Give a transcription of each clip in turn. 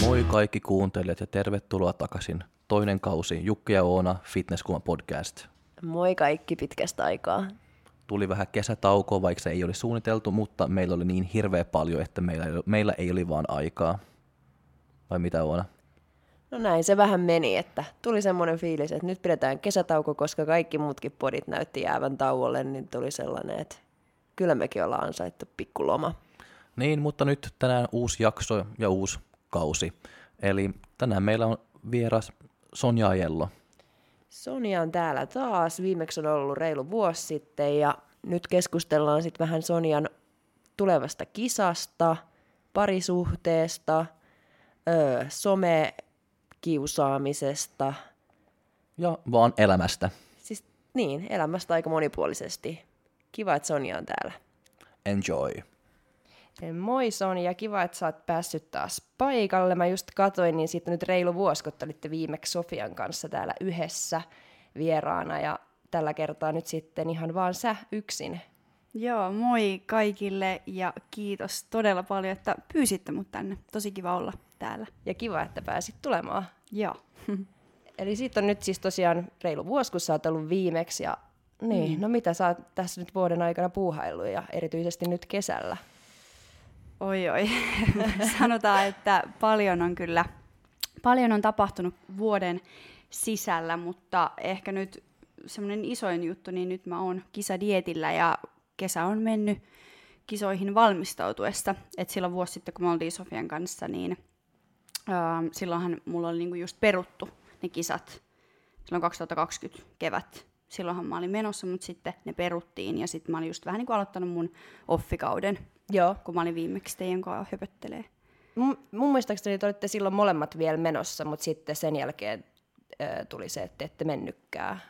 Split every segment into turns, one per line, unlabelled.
Moi kaikki kuuntelijat ja tervetuloa takaisin. Toinen kausi Jukki ja Oona Fitnesskuvan podcast.
Moi kaikki pitkästä aikaa.
Tuli vähän kesätaukoa, vaikka se ei oli suunniteltu, mutta meillä oli niin hirveä paljon, että meillä ei, meillä ei oli vaan aikaa. Vai mitä Oona?
No näin se vähän meni, että tuli semmoinen fiilis, että nyt pidetään kesätauko, koska kaikki muutkin podit näytti jäävän tauolle, niin tuli sellainen, että kyllä mekin ollaan ansaittu pikkuloma.
Niin, mutta nyt tänään uusi jakso ja uusi kausi. Eli tänään meillä on vieras Sonja Ajello.
Sonja on täällä taas. Viimeksi on ollut reilu vuosi sitten ja nyt keskustellaan sitten vähän Sonjan tulevasta kisasta, parisuhteesta, öö, somekiusaamisesta.
Ja vaan elämästä.
Siis niin, elämästä aika monipuolisesti. Kiva, että Sonja on täällä.
Enjoy.
Moi Sonja, kiva, että sä oot päässyt taas paikalle. Mä just katoin, niin siitä nyt reilu vuosi, kun te olitte viimeksi Sofian kanssa täällä yhdessä vieraana. Ja tällä kertaa nyt sitten ihan vaan sä yksin.
Joo, moi kaikille ja kiitos todella paljon, että pyysitte mut tänne. Tosi kiva olla täällä.
Ja kiva, että pääsit tulemaan.
Joo.
Eli siitä on nyt siis tosiaan reilu vuosi, kun sä oot ollut viimeksi. Ja niin, mm. no mitä sä oot tässä nyt vuoden aikana puuhaillut ja erityisesti nyt kesällä?
Oi oi. Sanotaan, että paljon on kyllä, paljon on tapahtunut vuoden sisällä, mutta ehkä nyt semmoinen isoin juttu, niin nyt mä oon kisadietillä ja kesä on mennyt kisoihin valmistautuessa. Et silloin vuosi sitten, kun me oltiin Sofian kanssa, niin äh, silloinhan mulla oli niinku just peruttu ne kisat silloin 2020 kevät. Silloinhan mä olin menossa, mutta sitten ne peruttiin ja sitten mä olin just vähän niin kuin aloittanut mun offikauden,
Joo.
kun mä olin viimeksi teidän kanssa höpöttelee.
Mun, mun muistaakseni te olitte silloin molemmat vielä menossa, mutta sitten sen jälkeen äh, tuli se, että ette mennytkään.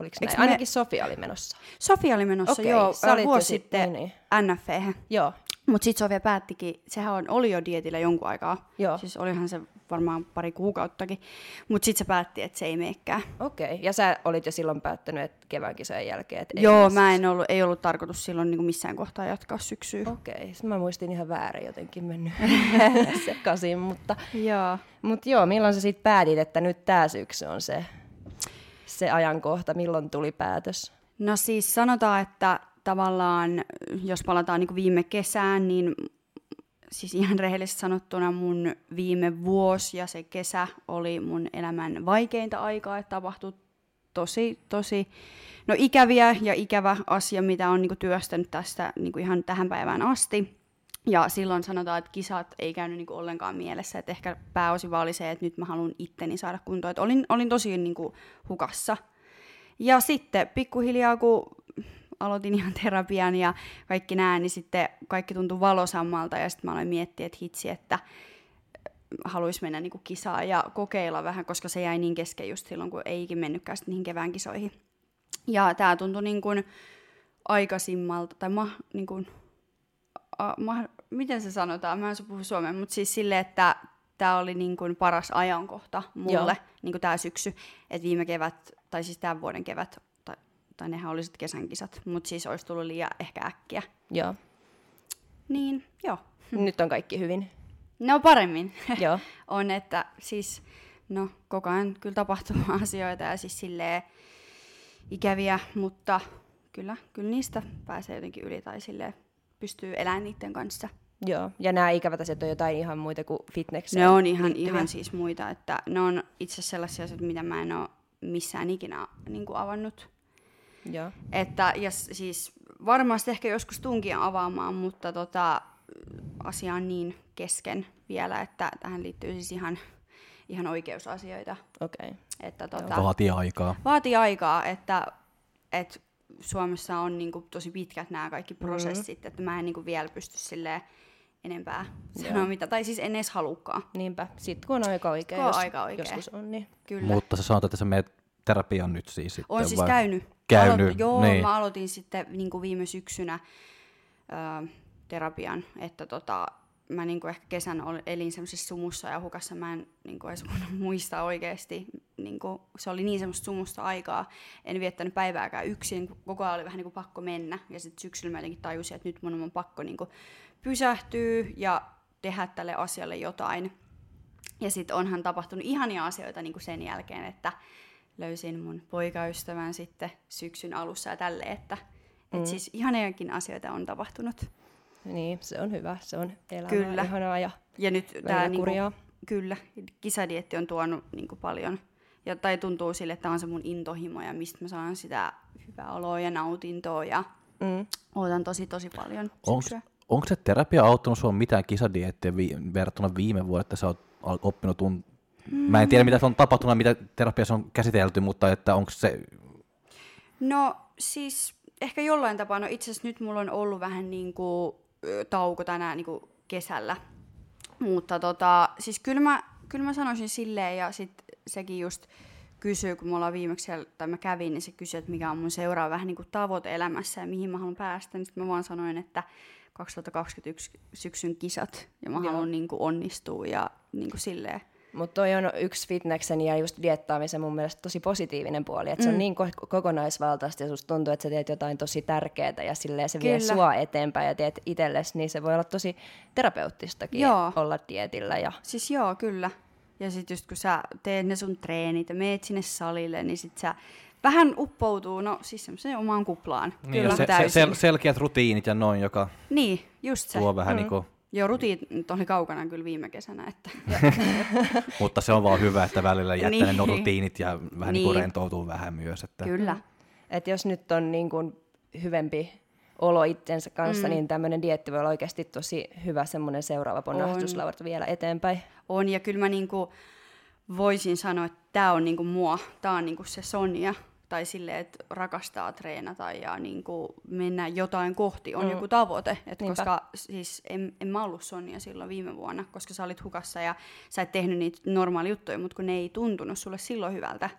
Oliko näin?
me-
Ainakin Sofia oli menossa.
Sofia oli menossa,
Okei,
joo,
sä
vuosi
sit-
sitten
niin,
NFV.
Joo,
Mutta sitten Sofia päättikin, sehän on, oli jo dietillä jonkun aikaa.
Joo.
Siis olihan se varmaan pari kuukauttakin. Mutta sitten se päätti, että se ei meekään.
okei. Ja sä olit jo silloin päättänyt, että kevään kisojen jälkeen, että ei
Joo,
mene
mä en ollut, ei ollut tarkoitus silloin niin missään kohtaa jatkaa syksyä.
Okei, okay. mä muistin ihan väärin jotenkin mennyt sekaisin, mutta,
Joo.
mutta joo, milloin sä sitten päätit, että nyt tää syksy on se, se ajankohta, milloin tuli päätös?
No siis sanotaan, että tavallaan, jos palataan niin viime kesään, niin siis ihan rehellisesti sanottuna mun viime vuosi ja se kesä oli mun elämän vaikeinta aikaa, että tapahtui tosi, tosi, no ikäviä ja ikävä asia, mitä on niin työstänyt tästä niin ihan tähän päivään asti. Ja silloin sanotaan, että kisat ei käynyt niin ollenkaan mielessä, että ehkä pääosin vaan oli se, että nyt mä haluan itteni saada kuntoon. Että olin, olin tosi niin hukassa. Ja sitten pikkuhiljaa, kun aloitin ihan terapian ja kaikki nämä, niin sitten kaikki tuntui valosammalta ja sitten mä aloin miettiä, että hitsi, että haluaisi mennä niin kisaan ja kokeilla vähän, koska se jäi niin kesken just silloin, kun eikin mennytkään sitten niihin kevään kisoihin. Ja tämä tuntui niin kuin aikaisimmalta, tai ma, niin kuin, ma, miten se sanotaan, mä en osaa puhua suomea, mutta siis silleen, että tämä oli niin kuin paras ajankohta mulle, niin kuin tämä syksy, että viime kevät, tai siis tämän vuoden kevät, tai, tai nehän oli sitten kesän kisat, mutta siis olisi tullut liian ehkä äkkiä.
Joo,
Niin, joo.
nyt on kaikki hyvin.
No paremmin.
Joo,
on, että siis, no koko ajan kyllä tapahtuu asioita ja siis silleen ikäviä, mutta kyllä, kyllä niistä pääsee jotenkin yli tai silleen pystyy elämään niiden kanssa.
joo. Ja nämä ikävät asiat on jotain ihan muita kuin fitnekseen
Ne on ihan,
liittyviä.
ihan siis muita, että ne on itse asiassa sellaisia asioita, mitä mä en ole missään ikinä niin kuin avannut.
Joo,
Että, ja siis varmasti ehkä joskus tunkin avaamaan, mutta tota, asia on niin kesken vielä, että tähän liittyy siis ihan, ihan oikeusasioita.
okei. Okay.
Että tota,
Vaatii aikaa.
vaatii aikaa, että, että Suomessa on niinku tosi pitkät nämä kaikki prosessit, mm-hmm. että mä en niinku vielä pysty silleen enempää sanoa mitä, tai siis en edes halukkaan.
Niinpä, sitten kun on aika oikein,
Kun on
jos
aika oikein.
joskus on, niin
Kyllä.
Mutta sä sanot, että sä menet terapiaan nyt siis sitten.
on siis
vai?
käynyt.
Käynyt,
Aloit- joo,
niin.
mä aloitin sitten niinku viime syksynä ö, terapian, että tota, mä niinku ehkä kesän elin semmoisessa sumussa ja hukassa mä en niinku edes muistaa oikeasti. Niinku, se oli niin semmoista sumusta aikaa. En viettänyt päivääkään yksin, kun koko ajan oli vähän niinku pakko mennä. Ja sitten syksyllä mä jotenkin tajusin, että nyt mun on pakko niinku pysähtyä ja tehdä tälle asialle jotain. Ja sitten onhan tapahtunut ihania asioita niinku sen jälkeen, että löysin mun poikaystävän sitten syksyn alussa ja tälle, että mm. et siis ihaniakin asioita on tapahtunut.
Niin, se on hyvä. Se on elämää
Kyllä.
ihanaa ja
Ja nyt tämä niinku,
kurjaa.
kyllä, kisadietti on tuonut niinku paljon, ja, tai tuntuu sille, että tämä on se mun intohimo ja mistä mä saan sitä hyvää oloa ja nautintoa ja
Mm.
ootan tosi tosi paljon
Onko
syksyä.
onko se terapia auttanut sinua mitään kisadiettiä vi- verrattuna viime vuodet, että sä oot oppinut tunt- Mä en tiedä, mitä se on tapahtunut, mitä terapiassa on käsitelty, mutta että onko se...
No siis ehkä jollain tapaa, no itse asiassa nyt mulla on ollut vähän niin kuin tauko tänään niin kuin kesällä, mutta tota, siis kyllä mä, kyllä mä sanoisin silleen ja sit sekin just kysyy, kun me ollaan viimeksi siellä, tai mä kävin, niin se kysyi, että mikä on mun seuraava vähän niin kuin tavoite elämässä ja mihin mä haluan päästä, niin sit mä vaan sanoin, että 2021 syksyn kisat ja mä
Joo.
haluan niin kuin onnistua ja niin kuin silleen.
Mutta toi on yksi fitneksen ja just diettaamisen mun mielestä tosi positiivinen puoli, että mm. se on niin ko- kokonaisvaltaista ja susta tuntuu, että sä teet jotain tosi tärkeää ja silleen se vie
Kyllä.
sua eteenpäin ja teet itsellesi, niin se voi olla tosi terapeuttistakin
Joo.
olla dietillä. Ja,
Siis joo, kyllä. Ja sit just kun sä teet ne sun treenit ja meet sinne salille, niin sit sä vähän uppoutuu, no siis semmoiseen omaan kuplaan.
Niin, se, se, sel, selkeät rutiinit ja noin, joka
Niin, just se.
tuo vähän mm. niin kuin,
Joo, rutiinit oli kaukana kyllä viime kesänä, että
mutta se on vaan hyvä, että välillä jättää
Niin.
ne rutiinit ja vähän niin kuin
Niin.
rentoutuu vähän myös. Että...
kyllä.
et jos nyt on niin kuin hyvempi olo itsensä kanssa, mm. niin tämmöinen dietti voi olla oikeasti tosi hyvä semmoinen seuraava ponnahduslauta vielä eteenpäin.
On, ja kyllä mä niinku voisin sanoa, että tää on niinku mua, tää on niinku se Sonja, tai silleen, että rakastaa treenata ja niinku mennä jotain kohti, on mm. joku tavoite. Et
Niinpä.
koska siis en, en mä ollut Sonja silloin viime vuonna, koska sä olit hukassa ja sä et tehnyt niitä normaali juttuja, mutta kun ne ei tuntunut sulle silloin hyvältä,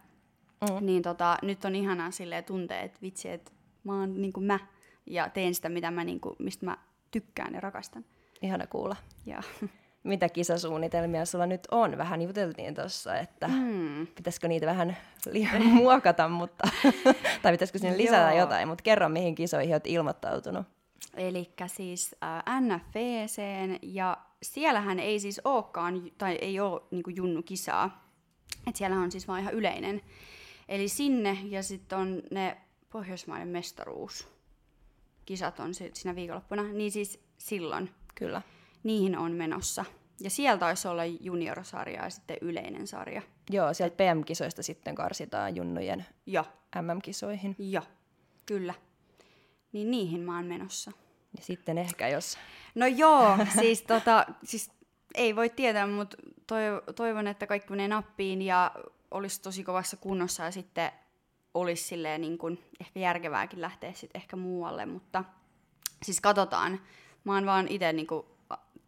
mm. niin tota, nyt on ihanaa silleen tuntea, että vitsi, että mä oon niinku mä ja teen sitä, mitä mä niinku, mistä mä tykkään ja rakastan.
Ihana kuulla.
Ja,
Mitä kisasuunnitelmia sulla nyt on? Vähän juteltiin tuossa, että
mm.
pitäisikö niitä vähän li- muokata, mutta, tai pitäisikö sinne lisätä
Joo.
jotain, mutta kerro mihin kisoihin olet ilmoittautunut.
Eli siis äh, NFVC, ja siellähän ei siis olekaan, tai ei ole niin junnu-kisaa. Et siellä on siis vaan ihan yleinen. Eli sinne, ja sitten on ne Pohjoismaiden mestaruus. Kisat on si- siinä viikonloppuna, niin siis silloin
Kyllä.
Niihin on menossa. Ja siellä taisi olla juniorsarja ja sitten yleinen sarja.
Joo, sieltä PM-kisoista sitten karsitaan junnujen
Ja,
MM-kisoihin.
ja, kyllä. Niin niihin mä oon menossa.
Ja sitten ehkä jos...
No joo, siis, tota, siis ei voi tietää, mutta toiv- toivon, että kaikki menee nappiin ja olisi tosi kovassa kunnossa ja sitten olisi silleen niin kuin ehkä järkevääkin lähteä sitten ehkä muualle, mutta siis katsotaan. Mä oon vaan itse niin kuin,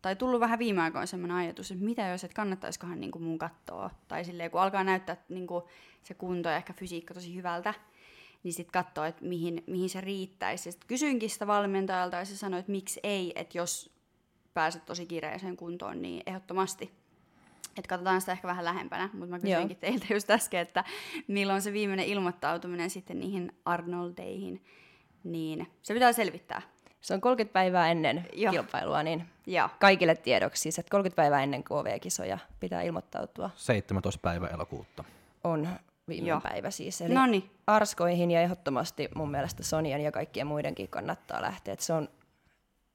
tai tullut vähän viime aikoina semmoinen ajatus, että mitä jos, että kannattaisikohan niin kuin mun katsoa. Tai silleen, kun alkaa näyttää niin kuin se kunto ja ehkä fysiikka tosi hyvältä, niin sitten katsoa, että mihin, mihin se riittäisi. Ja sit kysyinkin sitä valmentajalta ja se sanoi, että miksi ei, että jos pääset tosi kiireiseen kuntoon, niin ehdottomasti. Että katsotaan sitä ehkä vähän lähempänä, mutta mä kysyinkin teiltä just äsken, että milloin se viimeinen ilmoittautuminen sitten niihin Arnoldeihin, niin se pitää selvittää.
Se on 30 päivää ennen
Joo.
kilpailua, niin
Joo.
kaikille tiedoksi siis, että 30 päivää ennen KV-kisoja pitää ilmoittautua.
17. päivä elokuuta.
On viime
Joo.
päivä siis. Eli
Noniin.
arskoihin ja ehdottomasti mun mielestä Sonian ja kaikkien muidenkin kannattaa lähteä. Et se on,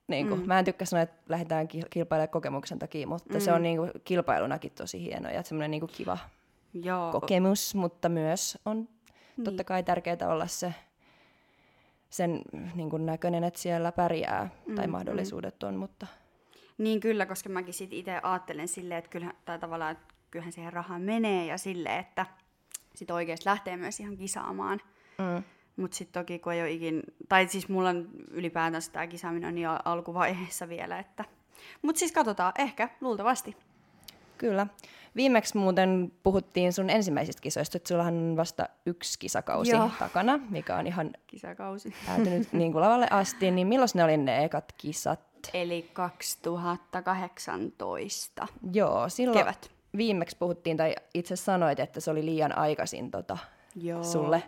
niin kuin, mm. Mä en tykkää sanoa, että lähdetään ki- kilpailemaan kokemuksen takia, mutta mm. se on niin kuin, kilpailunakin tosi hieno ja semmoinen niin kuin kiva
Joo.
kokemus, mutta myös on niin. totta kai tärkeää olla se sen niin kuin näköinen, että siellä pärjää mm, tai mahdollisuudet on, mutta
Niin kyllä, koska mäkin sit itse ajattelen silleen, että kyllähän, tai tavallaan, että kyllähän siihen rahaa menee ja silleen, että sit oikeasti lähtee myös ihan kisaamaan.
mm.
Mutta sitten toki kun ei ole ikin, tai siis mulla on ylipäätään tämä kisaaminen on niin al- alkuvaiheessa vielä, että... Mutta siis katsotaan, ehkä, luultavasti.
Kyllä. Viimeksi muuten puhuttiin sun ensimmäisistä kisoista, että sullahan on vasta yksi kisakausi
Joo.
takana, mikä on ihan
Kisakausi.
päätynyt niin kuin lavalle asti, niin milloin ne oli ne ekat kisat
Eli 2018
Joo, silloin
kevät.
viimeksi puhuttiin, tai itse sanoit, että se oli liian aikaisin tota,
Joo.
sulle,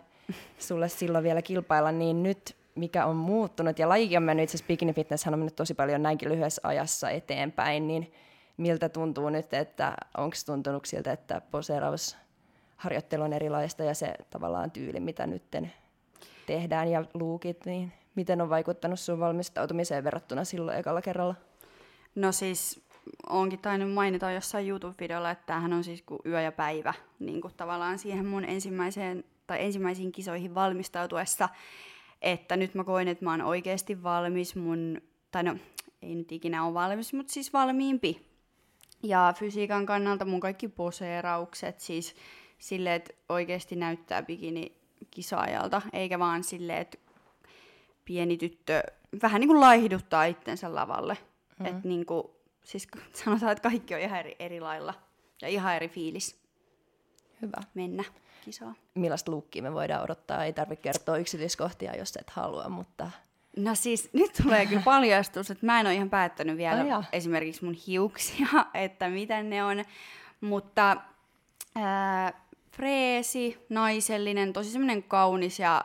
sulle silloin vielä kilpailla, niin nyt mikä on muuttunut, ja lajikin on mennyt, itse asiassa Bikini Fitness on mennyt tosi paljon näinkin lyhyessä ajassa eteenpäin, niin miltä tuntuu nyt, että onko tuntunut siltä, että poseerausharjoittelu on erilaista ja se tavallaan tyyli, mitä nyt tehdään ja luukit, niin miten on vaikuttanut sun valmistautumiseen verrattuna silloin ekalla kerralla?
No siis onkin tainnut mainita jossain YouTube-videolla, että tämähän on siis kuin yö ja päivä niin kuin tavallaan siihen mun ensimmäiseen tai ensimmäisiin kisoihin valmistautuessa, että nyt mä koin, että mä oon oikeasti valmis mun, tai no ei nyt ikinä ole valmis, mutta siis valmiimpi. Ja fysiikan kannalta mun kaikki poseeraukset, siis silleen, että oikeasti näyttää bikini kisaajalta, eikä vaan silleen, että pieni tyttö vähän niin kuin laihduttaa itsensä lavalle. Mm. Että niin kuin, siis sanotaan, että kaikki on ihan eri, eri lailla ja ihan eri fiilis
Hyvä.
mennä kisaa.
Millaista luukkia me voidaan odottaa? Ei tarvitse kertoa yksityiskohtia, jos et halua, mutta
No siis nyt tulee kyllä paljastus, että mä en ole ihan päättänyt vielä
jaa.
esimerkiksi mun hiuksia, että miten ne on. Mutta ää, freesi, naisellinen, tosi semmoinen kaunis ja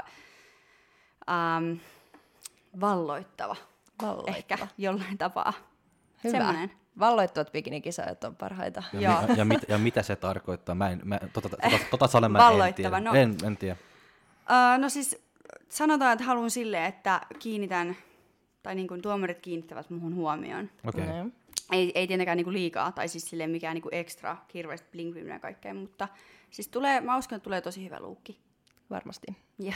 äm, valloittava.
valloittava.
Ehkä jollain tapaa.
Hyvä.
Semmoinen.
Valloittavat bikinikisajat on parhaita.
Ja,
Joo.
ja, ja, mit, ja mitä se tarkoittaa? Mä en, mä, tota, tota, tota sanen mä en tiedä.
no.
En, en tiedä.
Uh, no siis sanotaan, että haluan silleen, että kiinnitän, tai niin kuin tuomarit kiinnittävät muhun huomioon.
Okei. Okay.
Mm.
Ei, ei tietenkään niinku liikaa, tai siis silleen mikään niinku ekstra, hirveästi bling ja kaikkea, mutta siis tulee, mä uskon, että tulee tosi hyvä luukki.
Varmasti.
Ja,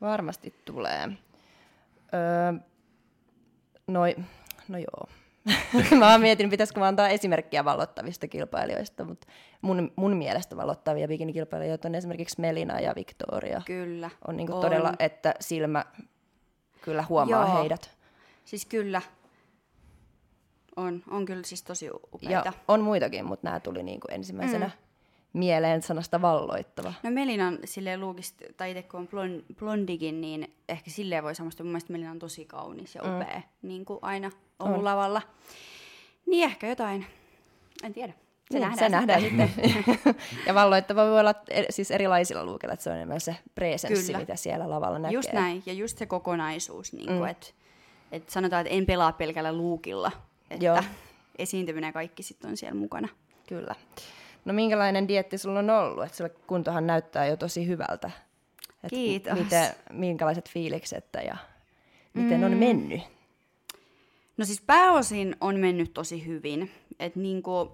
Varmasti tulee. Öö, noi, no joo. mä mietin, pitäisikö mä antaa esimerkkiä vallottavista kilpailijoista, mutta mun, mun mielestä vallottavia bikinikilpailijoita on esimerkiksi Melina ja Victoria.
kyllä.
On, niinku
On.
todella, että silmä kyllä huomaa
Joo.
heidät.
Siis kyllä. On, on kyllä siis tosi
Ja
upeita.
on muitakin, mutta nämä tuli niinku ensimmäisenä mm. Mieleen sanasta valloittava.
No Melinan silleen luukista, tai itse kun on blond, blondikin, niin ehkä silleen voi samasta. Mun mielestä Melina on tosi kaunis ja upea, mm. niin kuin aina ollut
On.
lavalla. Niin ehkä jotain, en tiedä. Se
Niin,
nähdään,
se nähdään sitten. ja valloittava voi olla siis erilaisilla luukilla, että se on enemmän se presenssi,
Kyllä.
mitä siellä lavalla näkee.
Just näin, ja just se kokonaisuus, niin kuin,
Mm.
että et sanotaan, että en pelaa pelkällä luukilla, että
Joo.
esiintyminen ja kaikki sitten on siellä mukana.
Kyllä. No minkälainen dietti sulla on ollut? Että kuntohan näyttää jo tosi hyvältä. Et
Kiitos.
Miten, minkälaiset fiilikset ja miten mm. on mennyt?
No siis pääosin on mennyt tosi hyvin, että niin kun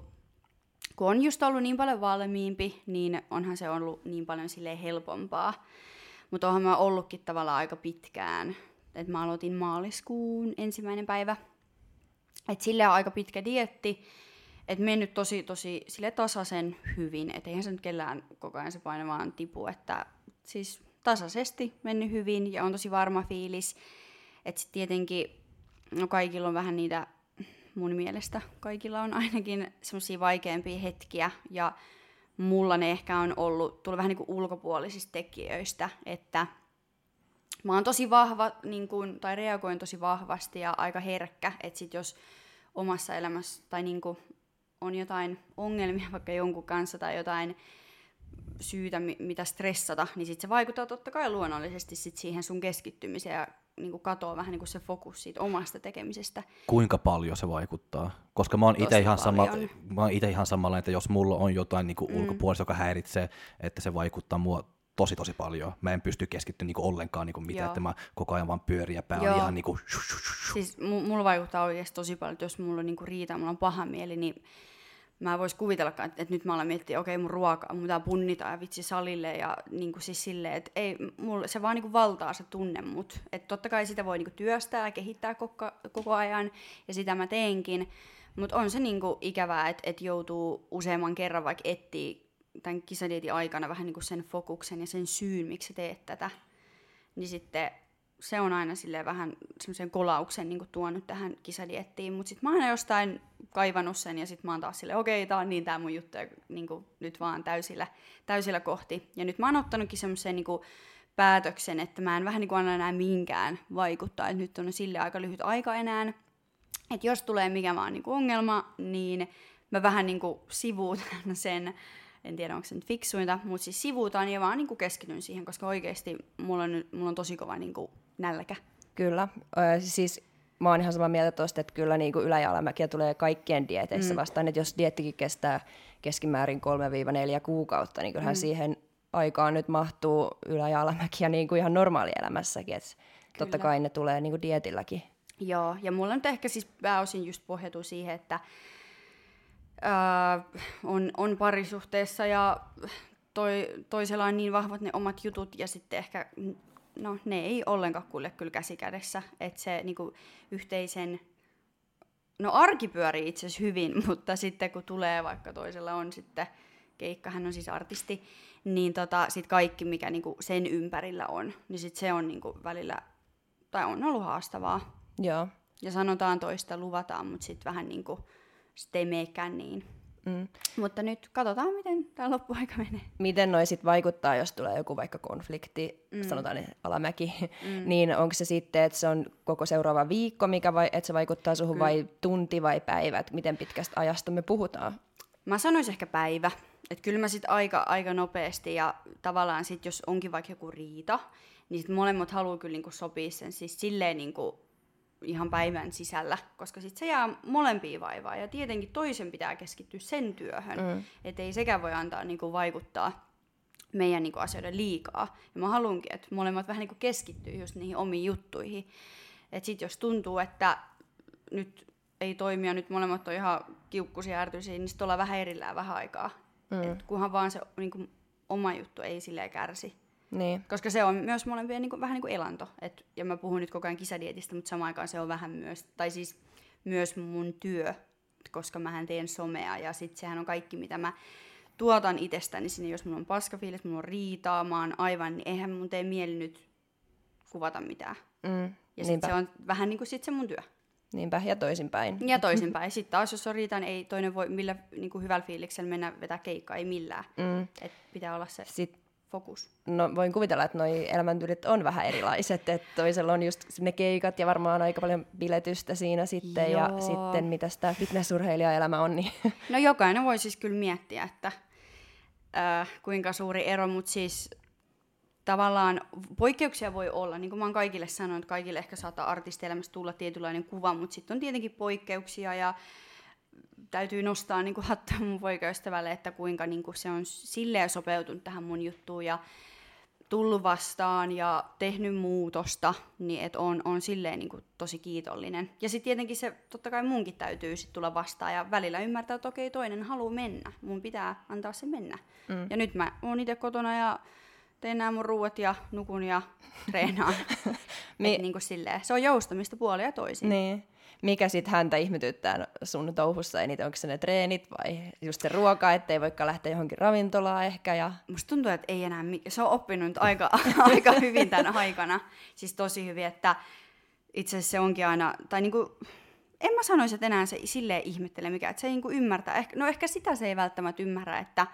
on just ollut niin paljon valmiimpi, niin onhan se ollut niin paljon silleen helpompaa. Mutta onhan mä ollutkin tavallaan aika pitkään. Et mä aloitin maaliskuun ensimmäinen päivä. Et sille on aika pitkä dietti. Et mennyt tosi, tosi sille tasaisen hyvin. Et eihän se nyt kellään koko ajan se paino vaan tipu. Että siis tasaisesti mennyt hyvin ja on tosi varma fiilis. Että sitten tietenkin, no kaikilla on vähän niitä, mun mielestä kaikilla on ainakin semmoisia vaikeampia hetkiä. Ja mulla ne ehkä on ollut, tullut vähän niin kuin ulkopuolisista tekijöistä, että mä oon tosi vahva, niin kuin, tai reagoin tosi vahvasti ja aika herkkä, että sit jos omassa elämässä tai niin kuin on jotain ongelmia vaikka jonkun kanssa tai jotain syytä, mi- mitä stressata, niin sit se vaikuttaa totta kai luonnollisesti sit siihen sun keskittymiseen ja niin kuin katoaa vähän niin kuin se fokus siitä omasta tekemisestä.
Kuinka paljon se vaikuttaa? Koska mä oon itse ihan, sama, mä oon ite ihan samalla, että jos mulla on jotain niin mm. ulkopuolista, joka häiritsee, että se vaikuttaa mua tosi tosi paljon. Mä en pysty keskittymään niin ollenkaan niin mitään,
Joo.
että mä koko ajan vaan pyörin ja pää on
Joo.
ihan niin kuin...
Siis mu- mulla vaikuttaa oikeasti tosi paljon, että jos mulla on niinku riita, mulla on paha mieli, niin mä vois kuvitellakaan, että, että nyt mä alan miettiä, okei mun ruoka, mun pitää punnita ja vitsi salille ja niinku siis silleen, että ei, mulla, se vaan niinku valtaa se tunne mut. Että totta kai sitä voi niinku työstää ja kehittää koko, koko ajan ja sitä mä teenkin, mutta on se niinku ikävää, että, että joutuu useamman kerran vaikka etsiä tämän kisadietin aikana vähän niinku sen fokuksen ja sen syyn, miksi teet tätä. Niin sitten se on aina silleen vähän semmoisen kolauksen niin tuonut tähän kisadiettiin, mutta sitten mä oon jostain kaivannut sen ja sitten mä oon taas silleen, okei, tää on niin tää mun juttu ja niin nyt vaan täysillä, täysillä kohti. Ja nyt mä oon ottanutkin semmoisen niin päätöksen, että mä en vähän niin kuin anna enää minkään vaikuttaa, että nyt on sille aika lyhyt aika enää. että jos tulee mikä vaan niin kuin ongelma, niin mä vähän niin kuin sivuutan sen, en tiedä onko se nyt fiksuinta, mutta siis sivuutan ja vaan niin kuin keskityn siihen, koska oikeasti mulla on, mulla on tosi kova niin kuin nälkä.
Kyllä. Ö, siis mä oon ihan samaa mieltä tuosta, että kyllä niin kuin ylä- ja alamäkiä tulee kaikkien dieteissä mm. vastaan. Että jos diettikin kestää keskimäärin 3-4 kuukautta, niin kyllähän mm. siihen aikaan nyt mahtuu ylä- ja alamäkiä niin kuin ihan normaalielämässäkin. Että totta kai ne tulee niin kuin dietilläkin.
Joo, ja mulla nyt ehkä siis pääosin just pohjautuu siihen, että öö, on, on parisuhteessa ja toi, toisella on niin vahvat ne omat jutut ja sitten ehkä no ne ei ollenkaan kulje kyllä käsikädessä. Että se niinku, yhteisen, no arki pyörii itse asiassa hyvin, mutta sitten kun tulee vaikka toisella on sitten keikka, hän on siis artisti, niin tota, sit kaikki mikä niinku sen ympärillä on, niin sit se on niinku välillä, tai on ollut haastavaa.
Joo.
Ja sanotaan toista, luvataan, mutta sitten vähän niinku, sit ei meekään niin. Mm. Mutta nyt katsotaan, miten tämä loppuaika menee.
Miten noi sit vaikuttaa, jos tulee joku vaikka konflikti, mm. sanotaan niin alamäki, mm. niin onko se sitten, että se on koko seuraava viikko, mikä vai, että se vaikuttaa suhun Kyllä. vai tunti vai päivät? Miten pitkästä ajasta me puhutaan?
Mä sanoisin ehkä päivä. Että kyllä mä sitten aika, aika nopeasti ja tavallaan sit, jos onkin vaikka joku riita, niin sit molemmat haluaa kyllä niinku sopia sen siis silleen niinku ihan päivän sisällä, koska sitten se jää molempia vaivaa. Ja tietenkin toisen pitää keskittyä sen työhön, mm. että ei sekään voi antaa niinku, vaikuttaa meidän niinku, asioiden liikaa. Ja mä haluankin, että molemmat vähän niinku, keskittyy just niihin omiin juttuihin. Että sitten jos tuntuu, että nyt ei toimia, nyt molemmat on ihan kiukkuisia ärtyisiä, niin sitten ollaan vähän erillään vähän aikaa. Mm. Et kunhan vaan se niinku, oma juttu ei silleen kärsi.
Niin.
Koska se on myös molempien niin kuin, vähän niin kuin elanto. Et, ja mä puhun nyt koko ajan kisadietistä, mutta samaan aikaan se on vähän myös, tai siis myös mun työ, koska mähän teen somea ja sitten sehän on kaikki, mitä mä tuotan itsestäni sinne, jos mulla on paskafiilis, mulla on riitaa, mä oon aivan, niin eihän mun tee mieli nyt kuvata mitään. Mm, ja sit se on vähän niin kuin sit se mun työ.
Niinpä, ja toisinpäin.
Ja toisinpäin. Sitten taas, jos on riita, niin ei toinen voi millä niin kuin hyvällä fiiliksellä mennä vetää keikkaa, ei millään. Mm. Et pitää olla se.
Sitten
fokus?
No voin kuvitella, että noi elämäntyylit on vähän erilaiset, että toisella on just ne keikat ja varmaan aika paljon biletystä siinä sitten Joo. ja sitten mitä tämä fitnessurheilijaelämä on. Niin.
No jokainen voi siis kyllä miettiä, että äh, kuinka suuri ero, mutta siis tavallaan poikkeuksia voi olla, niin kuin mä oon kaikille sanonut, että kaikille ehkä saattaa artistielämässä tulla tietynlainen kuva, mutta sitten on tietenkin poikkeuksia ja täytyy nostaa niin kuin hattua mun poikaystävälle, että kuinka niin kuin se on silleen sopeutunut tähän mun juttuun ja tullut vastaan ja tehnyt muutosta, niin että on, on silleen niin kuin tosi kiitollinen. Ja sitten tietenkin se, totta kai munkin täytyy sit tulla vastaan ja välillä ymmärtää, että okei, toinen haluaa mennä. Mun pitää antaa se mennä. Mm. Ja nyt mä oon itse kotona ja teen nämä mun ruuat ja nukun ja treenaan. Mi- niin kuin silleen, se on joustamista puolia ja toisin.
Niin mikä sitten häntä ihmetyttää sun touhussa eniten, onko se ne treenit vai just se ruoka, ettei voikaan lähteä johonkin ravintolaan ehkä. Ja...
Musta tuntuu, että ei enää, se on oppinut aika, aika hyvin tämän aikana, siis tosi hyvin, että itse asiassa se onkin aina, tai niinku, en mä sanoisi, että enää se silleen ihmettele mikä, että se ei niinku ymmärtää, ehkä, no ehkä sitä se ei välttämättä ymmärrä, että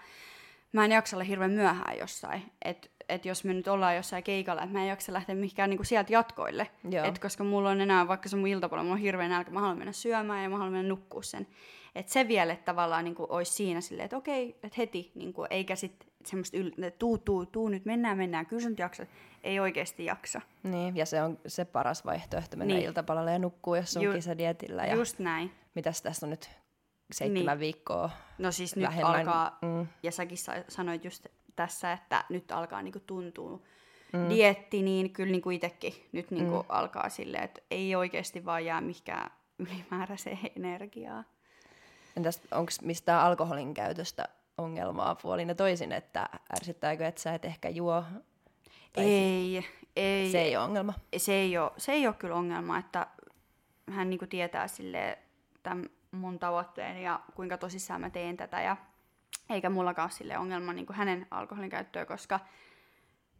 mä en jaksa olla hirveän myöhään jossain, että että jos me nyt ollaan jossain keikalla, että mä en jaksa lähteä mihinkään niinku sieltä jatkoille. Et koska mulla on enää, vaikka se mun iltapuolella, mulla on hirveän nälkä, mä haluan mennä syömään ja mä haluan mennä nukkua sen. Että se vielä että tavallaan niinku olisi siinä silleen, että okei, että heti, niinku, eikä sitten semmoista yl- että tuu, tuu, tuu, nyt mennään, mennään, kyllä nyt jaksa. Ei oikeasti jaksa.
Niin, ja se on se paras vaihtoehto mennä niin. iltapalalle ja nukkuu, jos on Ju- kisadietillä. Ja
just näin.
Mitäs tässä on nyt seitsemän niin. viikkoa
No siis nyt vähemmän. alkaa, mm. ja säkin sanoit just tässä, että nyt alkaa niinku tuntua mm. dietti, niin kyllä niinku itsekin nyt niinku mm. alkaa silleen, että ei oikeasti vaan jää mikään ylimääräiseen energiaa.
Entäs onko mistään alkoholin käytöstä ongelmaa puolin ja toisin, että ärsyttääkö, että sä et ehkä juo?
ei, ei.
Se ei ole ongelma?
Se ei ole, se ei ole kyllä ongelma, että hän niinku tietää sille tämän mun tavoitteen ja kuinka tosissaan mä teen tätä ja eikä mullakaan sille ongelma niin kuin hänen alkoholin käyttöä, koska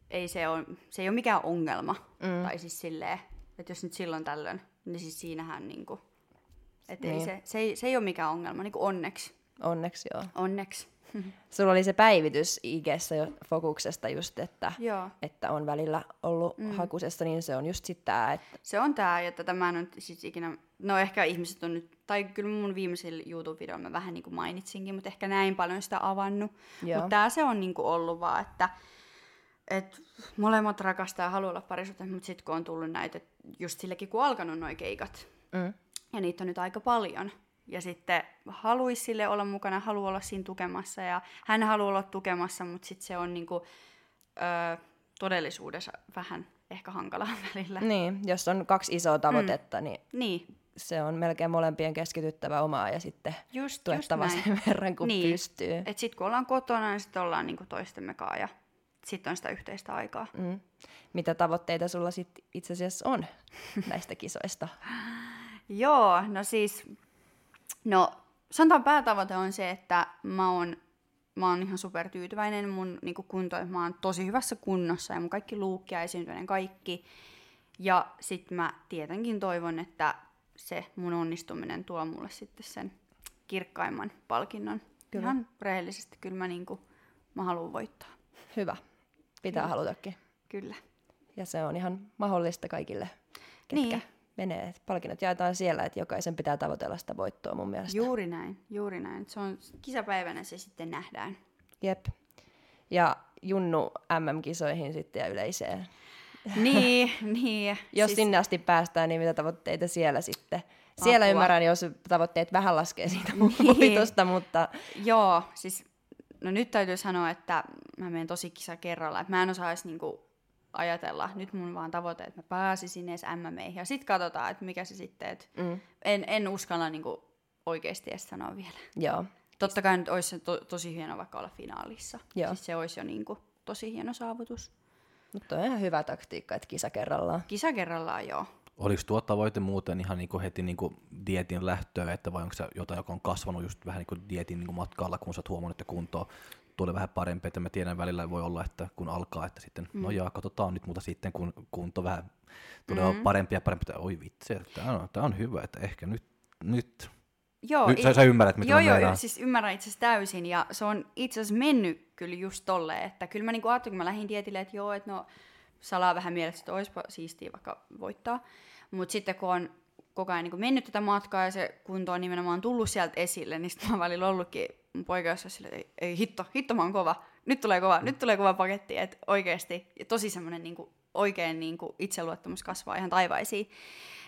ei se, ole, se ei ole mikään ongelma. Mm. Tai siis silleen, että jos nyt silloin tällöin, niin siis siinähän niin kuin, että niin. ei se, se, ei, se ei ole mikään ongelma, niin kuin onneksi.
Onneksi joo.
Onneksi.
Sulla oli se päivitys IGssä jo fokuksesta just, että,
Joo.
että on välillä ollut mm. hakusessa, niin se on just sitten tämä, että
Se on tää, ja tätä mä en nyt siis ikinä, no ehkä ihmiset on nyt, tai kyllä mun viimeisillä YouTube-videoilla mä vähän niin kuin mainitsinkin, mutta ehkä näin paljon sitä avannut. Mutta tää se on niin kuin ollut vaan, että et molemmat rakastaa ja haluaa olla parisuhteessa, mutta sitten kun on tullut näitä, just silläkin kun on alkanut noi keikat,
mm,
ja niitä on nyt aika paljon, ja sitten haluaisi sille olla mukana, haluaa olla siinä tukemassa, ja hän haluaa olla tukemassa, mutta sitten se on niinku, ö, todellisuudessa vähän ehkä hankalaa välillä.
niin, jos on kaksi isoa tavoitetta, mm. niin
Niin,
se on melkein molempien keskityttävä omaa ja sitten
just,
tuettava
just
sen verran, kun
Niin.
pystyy.
Et sit kun ollaan kotona, niin sitten ollaan niinku toistemme kanssa ja sitten on sitä yhteistä aikaa.
Mm. Mitä tavoitteita sulla sit itse asiassa on näistä kisoista?
Joo, no siis, no sanotaan päätavoite on se, että mä oon, mä oon ihan supertyytyväinen mun niinku kuntoon, että mä oon tosi hyvässä kunnossa ja mun kaikki luukki ja esiintyminen kaikki. Ja sit mä tietenkin toivon, että se mun onnistuminen tuo mulle sitten sen kirkkaimman palkinnon.
Kyllä.
Ihan rehellisesti kyllä mä, niinku, mä haluan voittaa.
Hyvä. Pitää
Kyllä.
halutakin.
Kyllä.
Ja se on ihan mahdollista kaikille, ketkä
Niin.
Menee. Palkinnot jaetaan siellä, että jokaisen pitää tavoitella sitä voittoa mun mielestä.
Juuri näin, juuri näin. Se on kisapäivänä se sitten nähdään.
Jep. Ja Junnu MM-kisoihin sitten ja yleiseen.
niin, niin.
Jos siis... sinne asti päästään, niin mitä tavoitteita siellä sitten? Siellä
Apua.
ymmärrän, jos tavoitteet vähän laskee siitä
Niin.
voitosta, mutta
Joo, siis no nyt täytyy sanoa, että mä menen tosi kisa kerralla. Että mä en osaa edes niinku ajatella. Nyt mun vaan tavoite, että mä pääsisin edes MMEihin. Ja sit katsotaan, että mikä se sitten, että
mm,
en, en uskalla niinku oikeasti edes sanoa vielä.
joo.
Totta kai nyt olisi se to, tosi hieno vaikka olla finaalissa.
Joo.
Siis se olisi jo niinku tosi hieno saavutus.
Mutta on ihan hyvä taktiikka, että kisa kerrallaan.
Kisa kerrallaan joo.
Oliko tuo tavoite muuten ihan niinku heti niinku dietin lähtöä, että vai onko se jotain, joka on kasvanut just vähän niinku dietin niinku matkalla, kun sä oot huomannut, että kunto tulee vähän parempi, että mä tiedän välillä voi olla, että kun alkaa, että sitten, mm. no jaa, katsotaan nyt, mutta sitten kun kunto vähän tulee mm. parempi ja parempi, että oi vitsi, tämä on, tää on hyvä, että ehkä nyt, nyt.
Joo,
nyt sä, sä ymmärrät, mitä
joo, joo, joo, siis ymmärrän itse asiassa täysin ja se on itse asiassa mennyt kyllä just tolleen, että kyllä mä niinku ajattelin, kun mä lähdin dietille, että joo, että no salaa vähän mielessä, että olisipa siistiä vaikka voittaa, mutta sitten kun on koko ajan niinku mennyt tätä matkaa ja se kunto on nimenomaan tullut sieltä esille, niin sitten mä välillä ollutkin mun poika silleen, että ei, ei hitto, hitto mä oon kova, nyt tulee kova, nyt tulee kova paketti, että oikeasti, ja tosi semmoinen niinku, oikein niinku itseluottamus kasvaa ihan taivaisiin.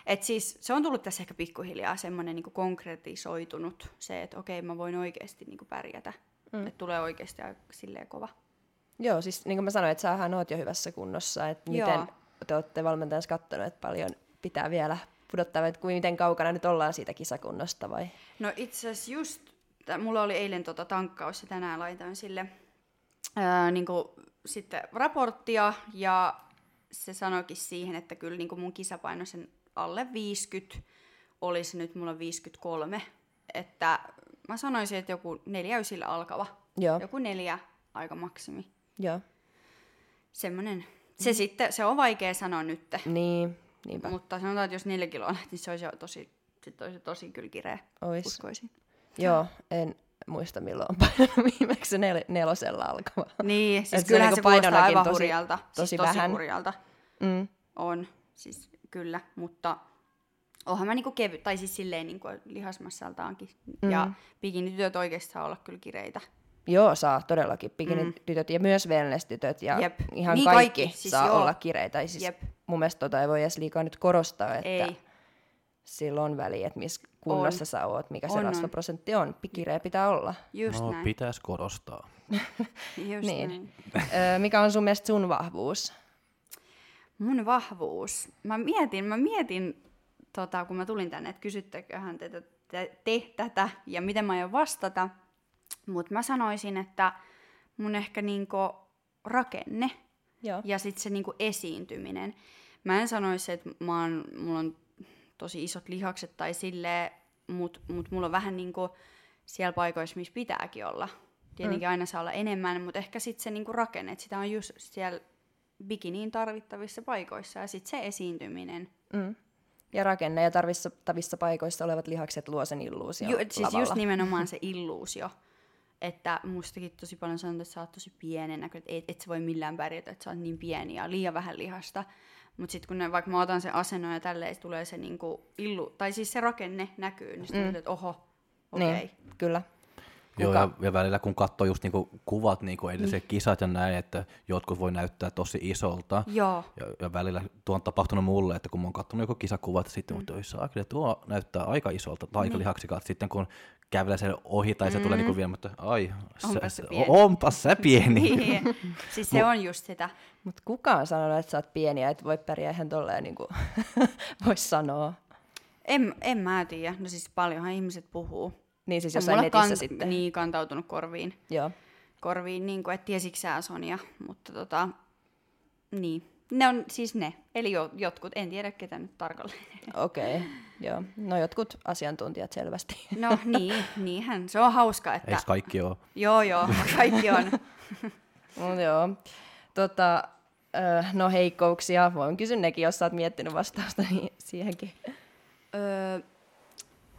Et siis se on tullut tässä ehkä pikkuhiljaa semmoinen niinku konkretisoitunut se, että okei mä voin oikeasti niinku pärjätä. Mm. Että tulee oikeasti silleen kova.
Joo, siis niin kuin mä sanoin, että sähän oot jo hyvässä kunnossa, että
Joo.
miten te olette valmentajassa katsonut, että paljon pitää vielä pudottaa, että kuin miten kaukana nyt ollaan siitä kisakunnosta vai?
No itse asiassa just, mulla oli eilen tota tankkaus ja tänään laitoin sille ää, niinku, sitten raporttia ja se sanoikin siihen, että kyllä niinku mun kisapaino sen alle 50 olisi nyt mulla 53, että mä sanoisin, että joku neljä ysillä alkava,
Joo,
joku neljä aika maksimi.
joo.
Semmoinen. Se sitten, se on vaikea sanoa nyt,
Niin, niinpä.
mutta sanotaan, että jos neljä kiloa niin se olisi jo tosi, sit olisi tosi kyllä kireä,
Ois.
uskoisin.
Joo, en muista milloin on painanut viimeksi nel- nelosella alkava.
Niin, siis
Et se
kyllähän
niinku
se kuulostaa
painonakin
aivan
tosi-
hurjalta.
tosi
siis tosi
vähän.
hurjalta
Mm.
on, siis kyllä, mutta onhan mä niinku kevyt, tai siis silleen niinku lihasmassaltaankin. Mm. Ja bikinitytöt oikeasti saa olla kyllä kireitä.
Joo, saa todellakin. Bikini-tytöt ja myös wellness-tytöt ja
Mm. Jep.
ihan
Niin
kaikki,
kaikki, siis
saa
joo.
olla kireitä. Siis
Jep.
mun mielestä tota ei voi edes liikaa nyt korostaa, että
Ei.
Sillä on väliä, että missä kunnossa
On.
sä oot, mikä se
On, on.
rasvaprosentti on. Kireä pitää olla.
Just
No,
näin.
pitäisi korostaa.
Just
Niin.
näin.
Öö, mikä on sun mielestä sun vahvuus?
Mun vahvuus. Mä mietin, mä mietin, tota, kun mä tulin tänne, että kysyttäköhän te, te, te, te tätä ja miten mä aion vastata. Mutta mä sanoisin, että mun ehkä niinku rakenne
Joo.
ja sitten se niinku esiintyminen. Mä en sanoisi, että mä oon, mulla on tosi isot lihakset tai silleen, mutta mut mulla on vähän niinku siellä paikoissa, missä pitääkin olla. Tietenkin mm. aina saa olla enemmän, mutta ehkä sitten se niinku rakenne, että sitä on just siellä bikiniin tarvittavissa paikoissa ja sitten se esiintyminen.
Mm. Ja rakenne ja tarvittavissa paikoissa olevat lihakset luo sen illuusion
Ju, siis
lavalla.
just nimenomaan se illuusio. Että mustakin tosi paljon sanotaan, että sä oot tosi pienen näköinen, että et, et sä voi millään pärjätä, että sä oot niin pieni ja liian vähän lihasta. Mutta sitten kun ne, vaikka mä otan sen asennon ja tälleen, tulee se niinku illu, tai siis se rakenne näkyy, niin sitten mm. että oho, okei. Okay.
Niin, kyllä.
Joo,
Kuka-
ja, ja välillä kun katsoo just niinku kuvat, niinku edelliset kisat ja näin, että jotkut voi näyttää tosi isolta.
Joo,
Ja, ja välillä tuo on tapahtunut mulle, että kun mä oon katsonut joku kisakuvat, ja sitten mm. mutta saa kyllä tuo näyttää aika isolta, tai aika lihaksikalta. Sitten kun kävelee sen ohi, tai se tulee niinku vielä, mutta ai,
Onpas
se,
se pieni.
onpas se pieni.
Niin. siis se on just sitä.
Mutta kuka on sanonut, että sä oot pieni ja et voi pärjää ihan tolleen, niin kuin vois sanoa.
En, en mä tiedä. No siis paljonhan ihmiset puhuu.
Niin siis jossain netissä
kant-
sitten.
Niin, kantautunut korviin.
Joo.
korviin, niin kuin, että tiesitkö sä Sonia, mutta tota, niin. Ne on siis ne, eli jo, jotkut, en tiedä ketä nyt tarkalleen.
Okei, okay. joo. No jotkut asiantuntijat selvästi.
No niin, niinhän, se on hauska, että
Eiks kaikki ole?
joo joo, kaikki on.
Mut joo. Tota, no heikkouksia, voin kysyä nekin, jos sä oot miettinyt vastausta niin siihenkin.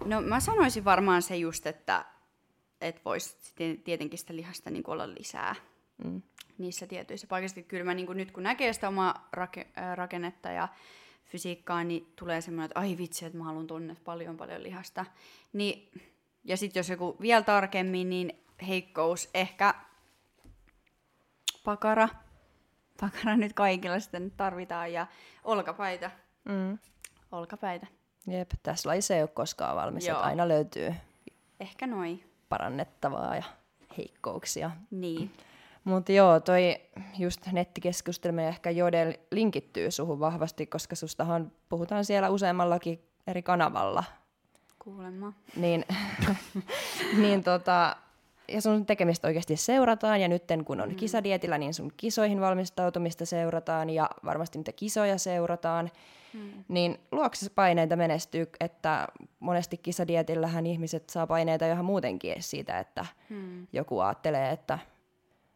No mä sanoisin varmaan se just, että et voisi tietenkin sitä lihasta niin olla lisää
Mm.
niissä tietyissä paikoissa. Kyllä mä niin kuin nyt kun näkee sitä omaa rake, ää, rakennetta ja fysiikkaa, niin tulee semmoinen, että ai vitsi, että mä haluan tonne paljon paljon lihasta. Niin, ja sitten jos joku vielä tarkemmin, niin heikkous ehkä pakara. Pakara nyt kaikilla sitä nyt tarvitaan ja olkapäitä.
Mm.
Olkapäitä.
Jep, tässä lajissa ei ole koskaan valmis,
Joo.
että aina löytyy
Ehkä noin.
parannettavaa ja heikkouksia.
Niin.
Mutta joo, toi just nettikeskustelma ja ehkä Jodel linkittyy suhun vahvasti, koska sustahan puhutaan siellä useammallakin eri kanavalla.
Kuulemma.
Niin, niin tota, ja sun tekemistä oikeasti seurataan, ja nyt kun on kisadietillä, niin sun kisoihin valmistautumista seurataan, ja varmasti niitä kisoja seurataan.
Hmm.
Niin luoksessa paineita menestyy, että monesti kisadietillähän ihmiset saa paineita ihan muutenkin siitä, että
Hmm.
joku ajattelee, että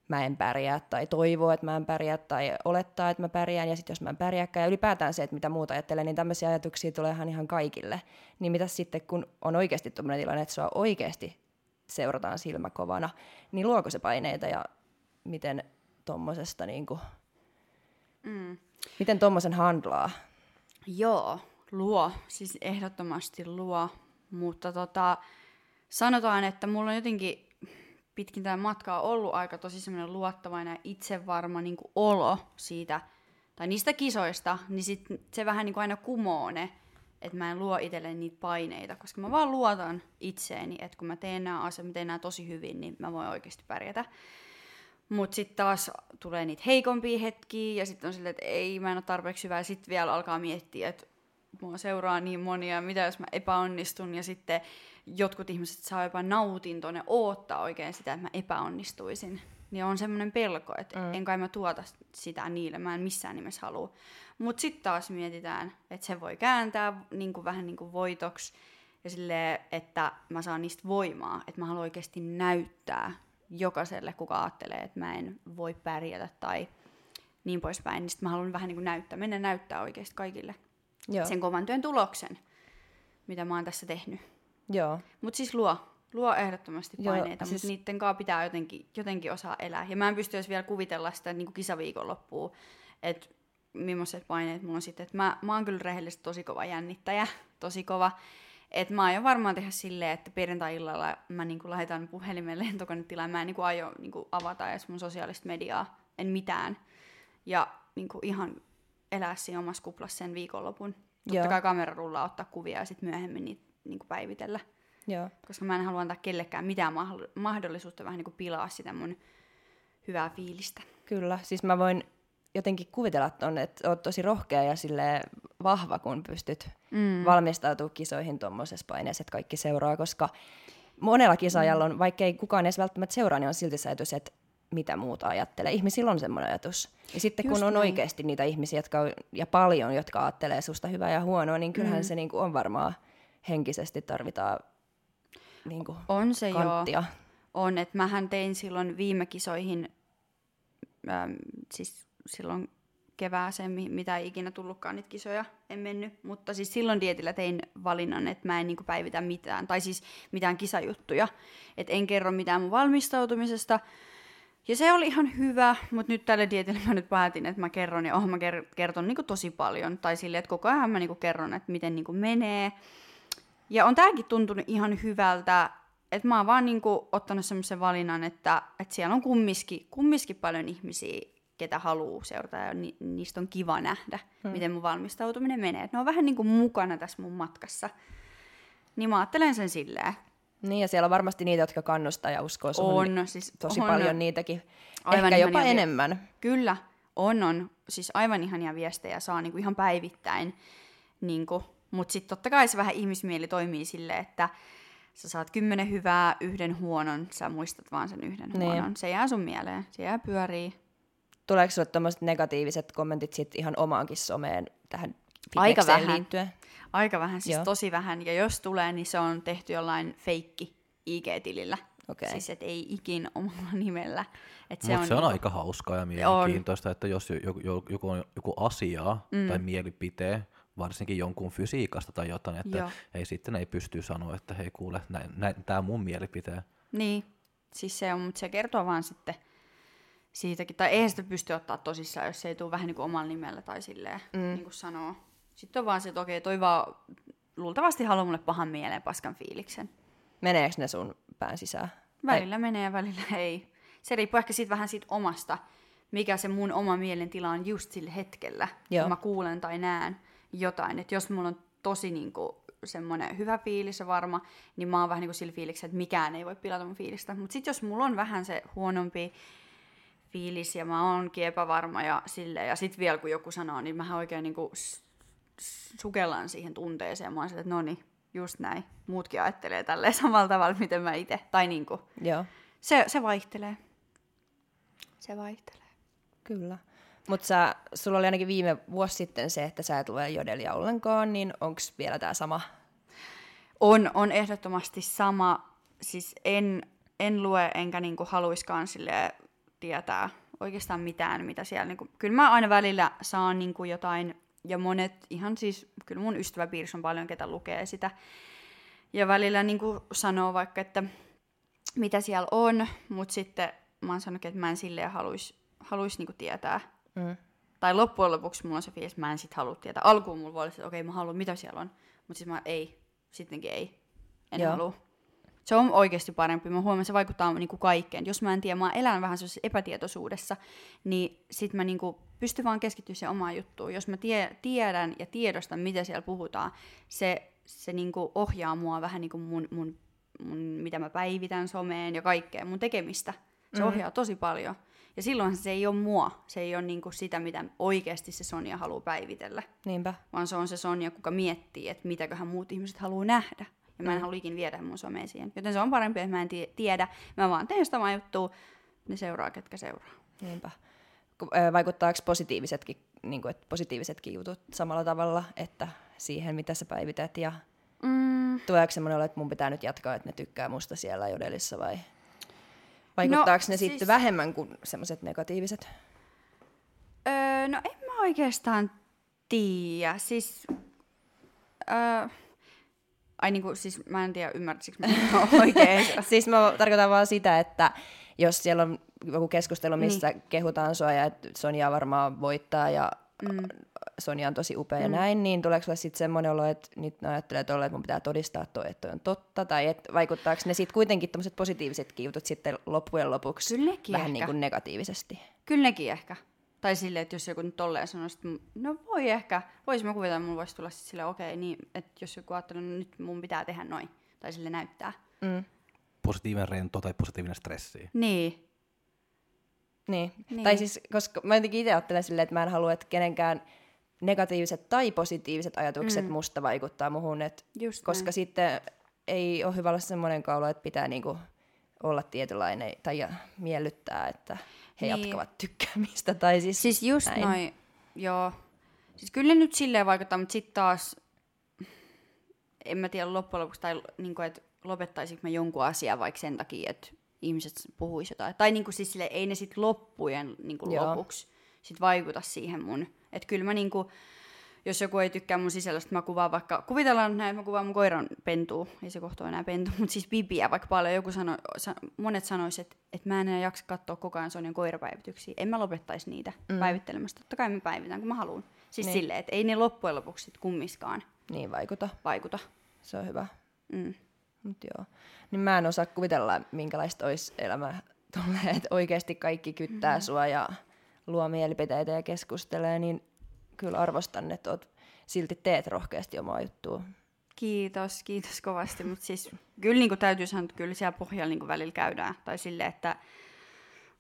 mä en pärjää, tai toivoo, että mä en pärjää, tai olettaa, että mä pärjään, ja sitten jos mä en pärjääkään, ja ylipäätään se, että mitä muuta ajattelee, niin tämmöisiä ajatuksia tulee ihan, kaikille. Niin mitä sitten, kun on oikeasti tuommoinen tilanne, että sua oikeasti seurataan silmäkovana, niin luoko se paineita, ja miten tommosesta niinku,
Mm.
miten tommosen handlaa?
Joo, luo. Siis ehdottomasti luo. Mutta tota, sanotaan, että mulla on jotenkin pitkin tämä matkaa ollut aika tosi semmoinen luottavainen ja itsevarma niin olo siitä, tai niistä kisoista, niin sit se vähän niin kuin aina kumoo ne, että mä en luo itselleni niitä paineita, koska mä vaan luotan itseeni, että kun mä teen nämä asiat, mä teen nämä tosi hyvin, niin mä voin oikeasti pärjätä. Mutta sitten taas tulee niitä heikompia hetkiä ja sitten on silleen, että ei, mä en ole tarpeeksi hyvä. Ja sitten vielä alkaa miettiä, että mua seuraa niin monia, mitä jos mä epäonnistun. Ja sitten jotkut ihmiset saa jopa nautintoa, ne oottaa oikein sitä, että mä epäonnistuisin. Niin on semmoinen pelko, että mm. en kai mä tuota sitä niille, mä en missään nimessä halua. Mutta sitten taas mietitään, että se voi kääntää niin kuin, vähän niin kuin voitoksi. Ja silleen, että mä saan niistä voimaa, että mä haluan oikeasti näyttää jokaiselle, kuka ajattelee, että mä en voi pärjätä tai niin poispäin. Niin sit mä haluan vähän niin kuin näyttää, mennä näyttää oikeasti kaikille
Joo,
sen kovan työn tuloksen, mitä mä oon tässä tehnyt.
joo.
Mutta siis luo, luo ehdottomasti
Joo,
paineita,
siis-
mutta niiden kanssa pitää jotenkin, jotenkin osaa elää. Ja mä en pysty vielä kuvitella sitä niin kuin kisaviikonloppuun, että millaiset paineet mulla on sitten. Mä, mä oon kyllä rehellisesti tosi kova jännittäjä, tosi kova. Et mä aion varmaan tehdä silleen, että perjantai-illalla mä niinku laitan puhelimen lentokonetilaan. Mä en niinku aio niinku avata edes mun sosiaalista mediaa, en mitään. Ja niinku ihan elää siinä omassa kuplassa sen viikonlopun. Totta
Joo.
kai kamerarullaa ottaa kuvia ja sitten myöhemmin niitä niinku päivitellä
Joo.
koska mä en halua antaa kellekään mitään mahdoll- mahdollisuutta vähän niin kuin pilaa sitä mun hyvää fiilistä.
Kyllä, siis mä voin jotenkin kuvitella ton, että oot tosi rohkea ja sille vahva, kun pystyt mm. valmistautumaan kisoihin tuommoisessa paineessa, että kaikki seuraa, koska monella kisaajalla on, vaikka ei kukaan edes välttämättä seuraa, niin on silti se ajatus, että mitä muuta ajattelee. Ihmisillä on semmoinen ajatus. Ja sitten
Just
kun on
näin.
oikeasti niitä ihmisiä, jotka on, ja paljon, jotka ajattelee susta hyvää ja huonoa, niin kyllähän mm. se niinku on varmaan henkisesti tarvitaan niinku
On se
kanttia.
joo. On, että mähän tein silloin viime kisoihin, äm, siis silloin kevääseen, mi- mitä ei ikinä tullutkaan niitä kisoja, en mennyt. Mutta siis silloin dietillä tein valinnan, että mä en niinku päivitä mitään, tai siis mitään kisajuttuja. Että en kerro mitään mun valmistautumisesta. Ja se oli ihan hyvä, mutta nyt tällä dietillä mä nyt päätin, että mä kerron, ja oh, mä ker- kerton niinku tosi paljon. Tai silleen, että koko ajan mä niinku kerron, että miten niinku menee. Ja on tääkin tuntunut ihan hyvältä, että mä oon vaan niinku ottanut semmoisen valinnan, että, että siellä on kumminkin, kumminkin paljon ihmisiä, ketä haluaa seurata ja ni, niistä on kiva nähdä, hmm. miten mun valmistautuminen menee. Et ne on vähän niinku mukana tässä mun matkassa. Niin mä ajattelen sen silleen.
Niin, ja siellä on varmasti niitä, jotka kannustaa ja uskoo suhun
On, siis
tosi
on,
paljon niitäkin.
Aivan
Ehkä jopa
ihania vi-
enemmän.
Kyllä, on, on. Siis aivan ihania viestejä saa niinku ihan päivittäin. Niinku. Mutta sitten totta kai se vähän ihmismieli toimii silleen, että sä saat kymmenen hyvää, yhden huonon, sä muistat vaan sen yhden
Niin.
huonon. Se jää sun mieleen, se jää pyörii.
Tuleeko sinulle tämmöiset negatiiviset kommentit sit ihan omaankin someen tähän
Aika vähän.
liittyen?
Aika vähän, siis
Joo.
tosi vähän. Ja jos tulee, niin se on tehty jollain feikki IG-tilillä.
Okei.
Siis et ei ikin omalla nimellä. Et se
Mutta
on,
se on
niinku-
aika hauskaa ja mielenkiintoista, että jos joku, on joku asia mm. tai mielipiteen, varsinkin jonkun fysiikasta tai jotain, että
Joo.
ei sitten ei pysty sanoa, että hei kuule, tämä on mun mielipiteen.
Niin, siis se on, mutta se kertoo vaan sitten siitäkin. Tai eihän sitä pysty ottaa tosissaan, jos se ei tule vähän niin kuin omalla nimellä tai silleen, mm. niin kuin sanoo. Sitten on vaan se, että okei, toi vaan luultavasti haluaa mulle pahan mieleen paskan fiiliksen.
Meneekö ne sun pään sisään?
Välillä menee ja välillä ei. Se riippuu ehkä siitä vähän siitä omasta, mikä se mun oma mielentila on just sillä hetkellä,
Joo.
kun mä kuulen tai näen jotain. Että jos mulla on tosi niinku semmoinen hyvä fiilis ja varma, niin mä oon vähän niinku sillä fiiliksellä, että mikään ei voi pilata mun fiilistä. Mutta sitten jos mulla on vähän se huonompi fiilis ja mä oonkin epävarma ja silleen, ja sitten vielä kun joku sanoo, niin mä oikein niinku sukellan siihen tunteeseen. Mä oon silleen, että no niin, just näin. Muutkin ajattelee tälleen samalla tavalla, miten mä itse. Tai niinku,
Joo,
se, se vaihtelee. Se vaihtelee.
kyllä. Mutta sulla oli ainakin viime vuosi sitten se, että sä et lue jodelia ollenkaan, niin onko vielä tämä sama?
On, on ehdottomasti sama. Siis en, en lue enkä niinku haluiskaan sille tietää oikeastaan mitään, mitä siellä... Niinku, kyllä mä aina välillä saan niinku jotain, ja monet ihan siis, kyllä mun ystäväpiirissä on paljon, ketä lukee sitä. Ja välillä niinku sanoo vaikka, että mitä siellä on, mutta sitten mä oon sanonut, että mä en silleen haluaisi haluais niinku tietää.
Mm.
Tai loppujen lopuksi mulla on se fiilis, että mä en sit halua tietää. Alkuun mulla voi olla, se, että okei, mä haluan, mitä siellä on. Mutta sitten mä ei, sittenkin ei. En
Joo.
halua. Se on oikeasti parempi. Mä huomaan, että se vaikuttaa niinku kaikkeen. Jos mä en tiedä, mä elän vähän sellaisessa epätietoisuudessa, niin sit mä niinku pystyn vaan keskittyä siihen omaan juttuun. Jos mä tie, tiedän ja tiedostan, mitä siellä puhutaan, se, se niinku ohjaa mua vähän niinku mun, mun, mun, mitä mä päivitän someen ja kaikkea, mun tekemistä. Se mm. ohjaa tosi paljon. Ja silloin se ei ole mua. Se ei ole niinku sitä, mitä oikeasti se Sonja haluaa päivitellä
Niinpä.
vaan se on se Sonja, kuka miettii, että mitäköhän muut ihmiset haluaa nähdä. Ja mä en mm. halua ikin viedä mun someen siihen. Joten se on parempi, että mä en tie- tiedä. Mä vaan teen sitä omaa juttua, ne seuraa, ketkä seuraa.
Niinpä. Vaikuttaako positiivisetkin, niin kuin, että positiivisetkin jutut samalla tavalla, että siihen, mitä sä päivität, ja
Mm,
tuleeko semmoinen olo, että mun pitää nyt jatkaa, että ne tykkää musta siellä jodelissa, vai vaikuttaako
No,
ne
siis-
sitten vähemmän kuin semmoiset negatiiviset?
öö, no en mä oikeastaan tiedä. Siis... Öö, ai niinku, siis mä en tiedä ymmärtäisikö mä oikein.
Siis mä tarkoitan vaan sitä, että jos siellä on joku keskustelu, missä niin. kehutaan sua ja että Sonja varmaan voittaa ja mm. Sonja on tosi upea mm. ja näin, niin tuleeko sulle sitten semmoinen olo, että nyt ajattelee tolle, että mun pitää todistaa toi, että toi on totta, tai et vaikuttaako ne sitten kuitenkin tämmöiset positiiviset jutut sitten loppujen lopuksi
Kyllä
vähän
ehkä.
niin kuin negatiivisesti?
Kyllä nekin ehkä. Tai silleen, että jos joku nyt tolleen sanoisi, että no voi ehkä, voisi mä kuvitella, että mulla voisi tulla sitten silleen, okei, niin, että jos joku ajattelee, että nyt mun pitää tehdä noin, tai sille näyttää.
Mm.
Positiivinen rento tai positiivinen stressi.
Niin,
Niin.
Niin.
Tai siis, koska mä jotenkin itse ajattelen silleen, että mä en halua, että kenenkään negatiiviset tai positiiviset ajatukset mm. musta vaikuttaa muhun, et,
Just
koska
näin.
sitten ei ole hyvä olla semmoinen kaulo, että pitää niinku olla tietynlainen tai ja miellyttää, että he
Niin.
niin. jatkavat tykkäämistä. Tai siis,
Siis just
näin.
noin, joo. Siis kyllä ne nyt silleen vaikuttaa, mutta sitten taas, en mä tiedä loppujen lopuksi, tai niinku, että lopettaisinko mä jonkun asian vaikka sen takia, että ihmiset puhuisi jotain. Tai niinku siis silleen, ei ne sitten loppujen niinku
Joo.
lopuksi sit vaikuta siihen mun. Että kyllä mä niinku, jos joku ei tykkää mun sisällöstä, mä kuvaan vaikka, kuvitellaan näin, että mä kuvaan mun koiran pentua, ei se kohta enää pentu, mutta siis bibiä vaikka paljon. Joku sano, sa, monet sanoisivat, että, että mä en enää jaksa katsoa koko ajan Sonjan koirapäivityksiä. En mä lopettaisi niitä mm. päivittelemästä. Totta kai mä päivitän, kun mä haluan. Siis niin. silleen, että ei ne loppujen lopuksi sit kummiskaan
Niin vaikuta.
vaikuta.
Se on hyvä.
Mm.
Mut joo. Niin mä en osaa kuvitella, minkälaista olisi elämä tolleen, että oikeasti kaikki kyttää sua ja luo mielipiteitä ja keskustelee, niin kyllä arvostan, että oot, silti teet rohkeasti omaa juttua.
Kiitos, kiitos kovasti. Mutta siis kyllä niin täytyy sanoa, että kyllä siellä pohjalla niin välillä käydään. Tai silleen, että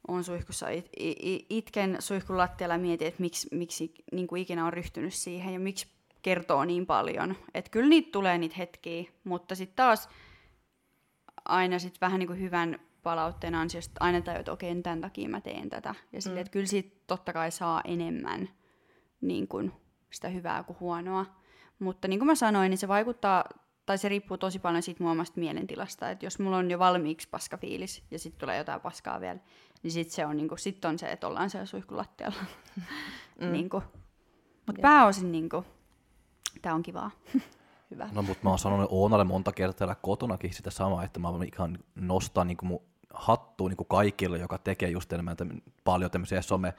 on suihkussa it, it, itken suihkun lattialla ja mietin, että miksi, miksi niin ikinä on ryhtynyt siihen ja miksi kertoo niin paljon. Että kyllä niitä tulee niitä hetkiä, mutta sitten taas aina sit vähän niin kuin hyvän palautteen ansiosta aina tajuu, että okei, tämän takia mä teen tätä. Ja silleen, mm. että kyllä siitä totta kai saa enemmän niin kuin sitä hyvää kuin huonoa. Mutta niin kuin mä sanoin, niin se vaikuttaa, tai se riippuu tosi paljon siitä mun omasta mielentilasta. Että jos mulla on jo valmiiksi paska fiilis ja sitten tulee jotain paskaa vielä, niin sitten se on, niin kuin, sit on se, että ollaan siellä suihkulattialla. Mm. niin. Mutta pääosin niin kuin, tää on kivaa.
Hyvä.
No mutta mä oon sanonut Oonalle monta kertaa täällä kotonakin sitä samaa, että mä ihan nostan niin mun hattuun niin kaikille, joka tekee just enemmän paljon tämmöisiä some,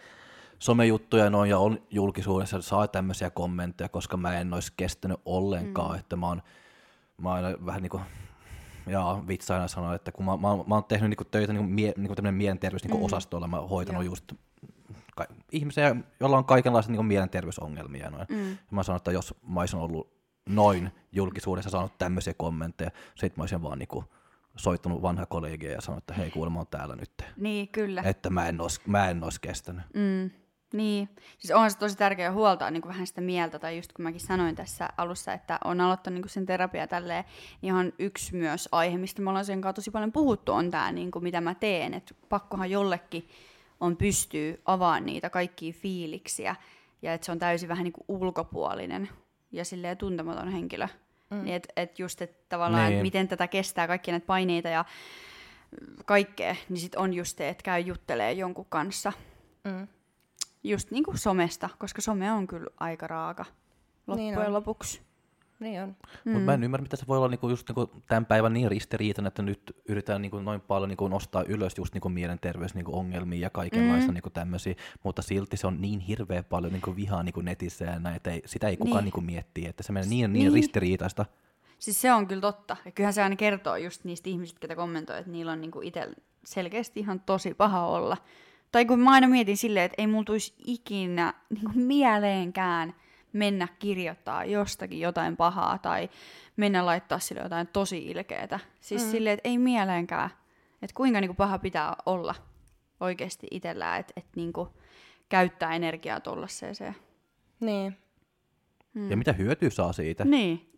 somejuttuja noin, ja on julkisuudessa saa tämmöisiä kommentteja, koska mä en olisi kestänyt ollenkaan, mm. että mä oon, mä oon vähän niin kuin, ja vitsa aina sanoa, että kun mä, mä, mä oon tehnyt niin töitä niin mie, niin tämmöinen mielenterveys niin osastolla, mä oon hoitanut Joo. just ka- ihmisiä, joilla on kaikenlaisia niin mielenterveysongelmia. Noin. Mm. Ja mä sanon, että jos mä olisin ollut noin julkisuudessa saanut tämmöisiä kommentteja, sit mä olisin vaan niin kuin, soittanut vanha kollegia ja sanonut, että hei kuulemma on täällä nyt.
Niin, kyllä.
Että mä en ois, mä en ois kestänyt.
Mm. Niin, siis onhan se tosi tärkeää huoltaa niin kuin vähän sitä mieltä, tai just kun mäkin sanoin tässä alussa, että on aloittanut niin kuin sen terapia tälleen, niin ihan yksi myös aihe, mistä me ollaan sen kanssa tosi paljon puhuttu, on tämä, niin kuin mitä mä teen, että pakkohan jollekin on pystyy avaamaan niitä kaikkia fiiliksiä, ja että se on täysin vähän niin kuin ulkopuolinen ja silleen tuntematon henkilö. Mm. Niin että et just, että tavallaan, niin. et miten tätä kestää, kaikkia näitä paineita ja kaikkea, niin sit on just se, että käy juttelee jonkun kanssa. Mm. Just niin kuin somesta, koska some on kyllä aika raaka loppujen niin lopuksi.
Niin on.
Mm. Mutta mä en ymmärrä, mitä se voi olla niinku just niinku tämän päivän niin ristiriitainen, että nyt yritetään niinku noin paljon niinku nostaa ylös just niinku mielenterveysongelmia niinku ja kaikenlaista mm. niinku tämmöisiä, mutta silti se on niin hirveä paljon niinku vihaa niinku netissä ja näin, että ei, sitä ei kukaan niin. niinku miettii, että se menee niin, niin, niin ristiriitaista.
Siis se on kyllä totta. Ja kyllähän se aina kertoo just niistä ihmisistä, ketä kommentoi, että niillä on niinku itse selkeästi ihan tosi paha olla. Tai kun mä aina mietin silleen, että ei mulla tulisi ikinä niinku mieleenkään – mennä kirjoittaa jostakin jotain pahaa tai mennä laittaa sille jotain tosi ilkeätä. Siis mm. silleen, että ei mieleenkään, että kuinka niinku paha pitää olla oikeasti itsellään, että et niinku käyttää energiaa tollaiseen.
Niin.
Mm. Ja mitä hyötyä saa siitä?
Niin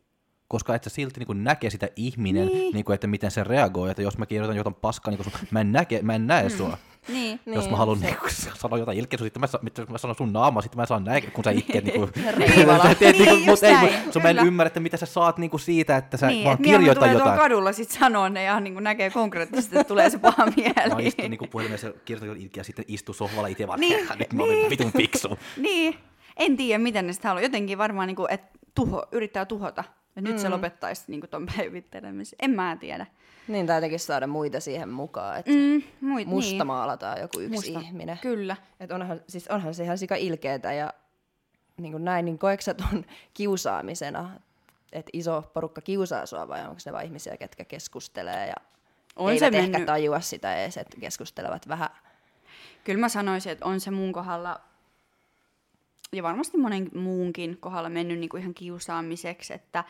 koska et sä silti niin näkee sitä ihminen, niin. Niin kuin, että miten se reagoi, että jos mä kirjoitan jotain paskaa, niin sun, mä, en näke, mä en näe mm. sua.
Niin,
jos niin, mä haluan niin kuin, sanoa jotain ilkeä, sitten mä, mä sanon sun naama, sitten mä saan näkee, kun sä itket. niin kuin,
sä teet, niin, niin
mutta ei, sun mä en ymmärrä, että mitä sä saat niin kuin siitä, että sä niin, vaan kirjoita jotain.
kadulla sit sanoo ne ja niin kuin näkee konkreettisesti, että tulee se paha mieli.
Mä istun niin puhelimessa, kirjoitan jotain ilkeä, sitten istu sohvalla itse vaan, niin, nyt mä olin vitun fiksu.
Niin, en tiedä, miten ne sitä haluaa. Jotenkin varmaan, niin kuin, että tuho, yrittää tuhota ja nyt mm. se lopettaisi niin tuon päivittelemisen. En mä tiedä.
Niin, tai jotenkin saada muita siihen mukaan, että mm, muit, musta niin. maalataan joku yksi musta. ihminen.
Kyllä.
Et onhan, siis onhan se ihan sika ilkeetä ja niin kuin näin, niin koetko on kiusaamisena, että iso porukka kiusaa sua vai onko ne vain ihmisiä, ketkä keskustelee ja on eivät se ehkä mennyt... tajua sitä edes, että keskustelevat vähän.
Kyllä mä sanoisin, että on se mun kohdalla ja varmasti monen muunkin kohdalla mennyt niin kuin ihan kiusaamiseksi, että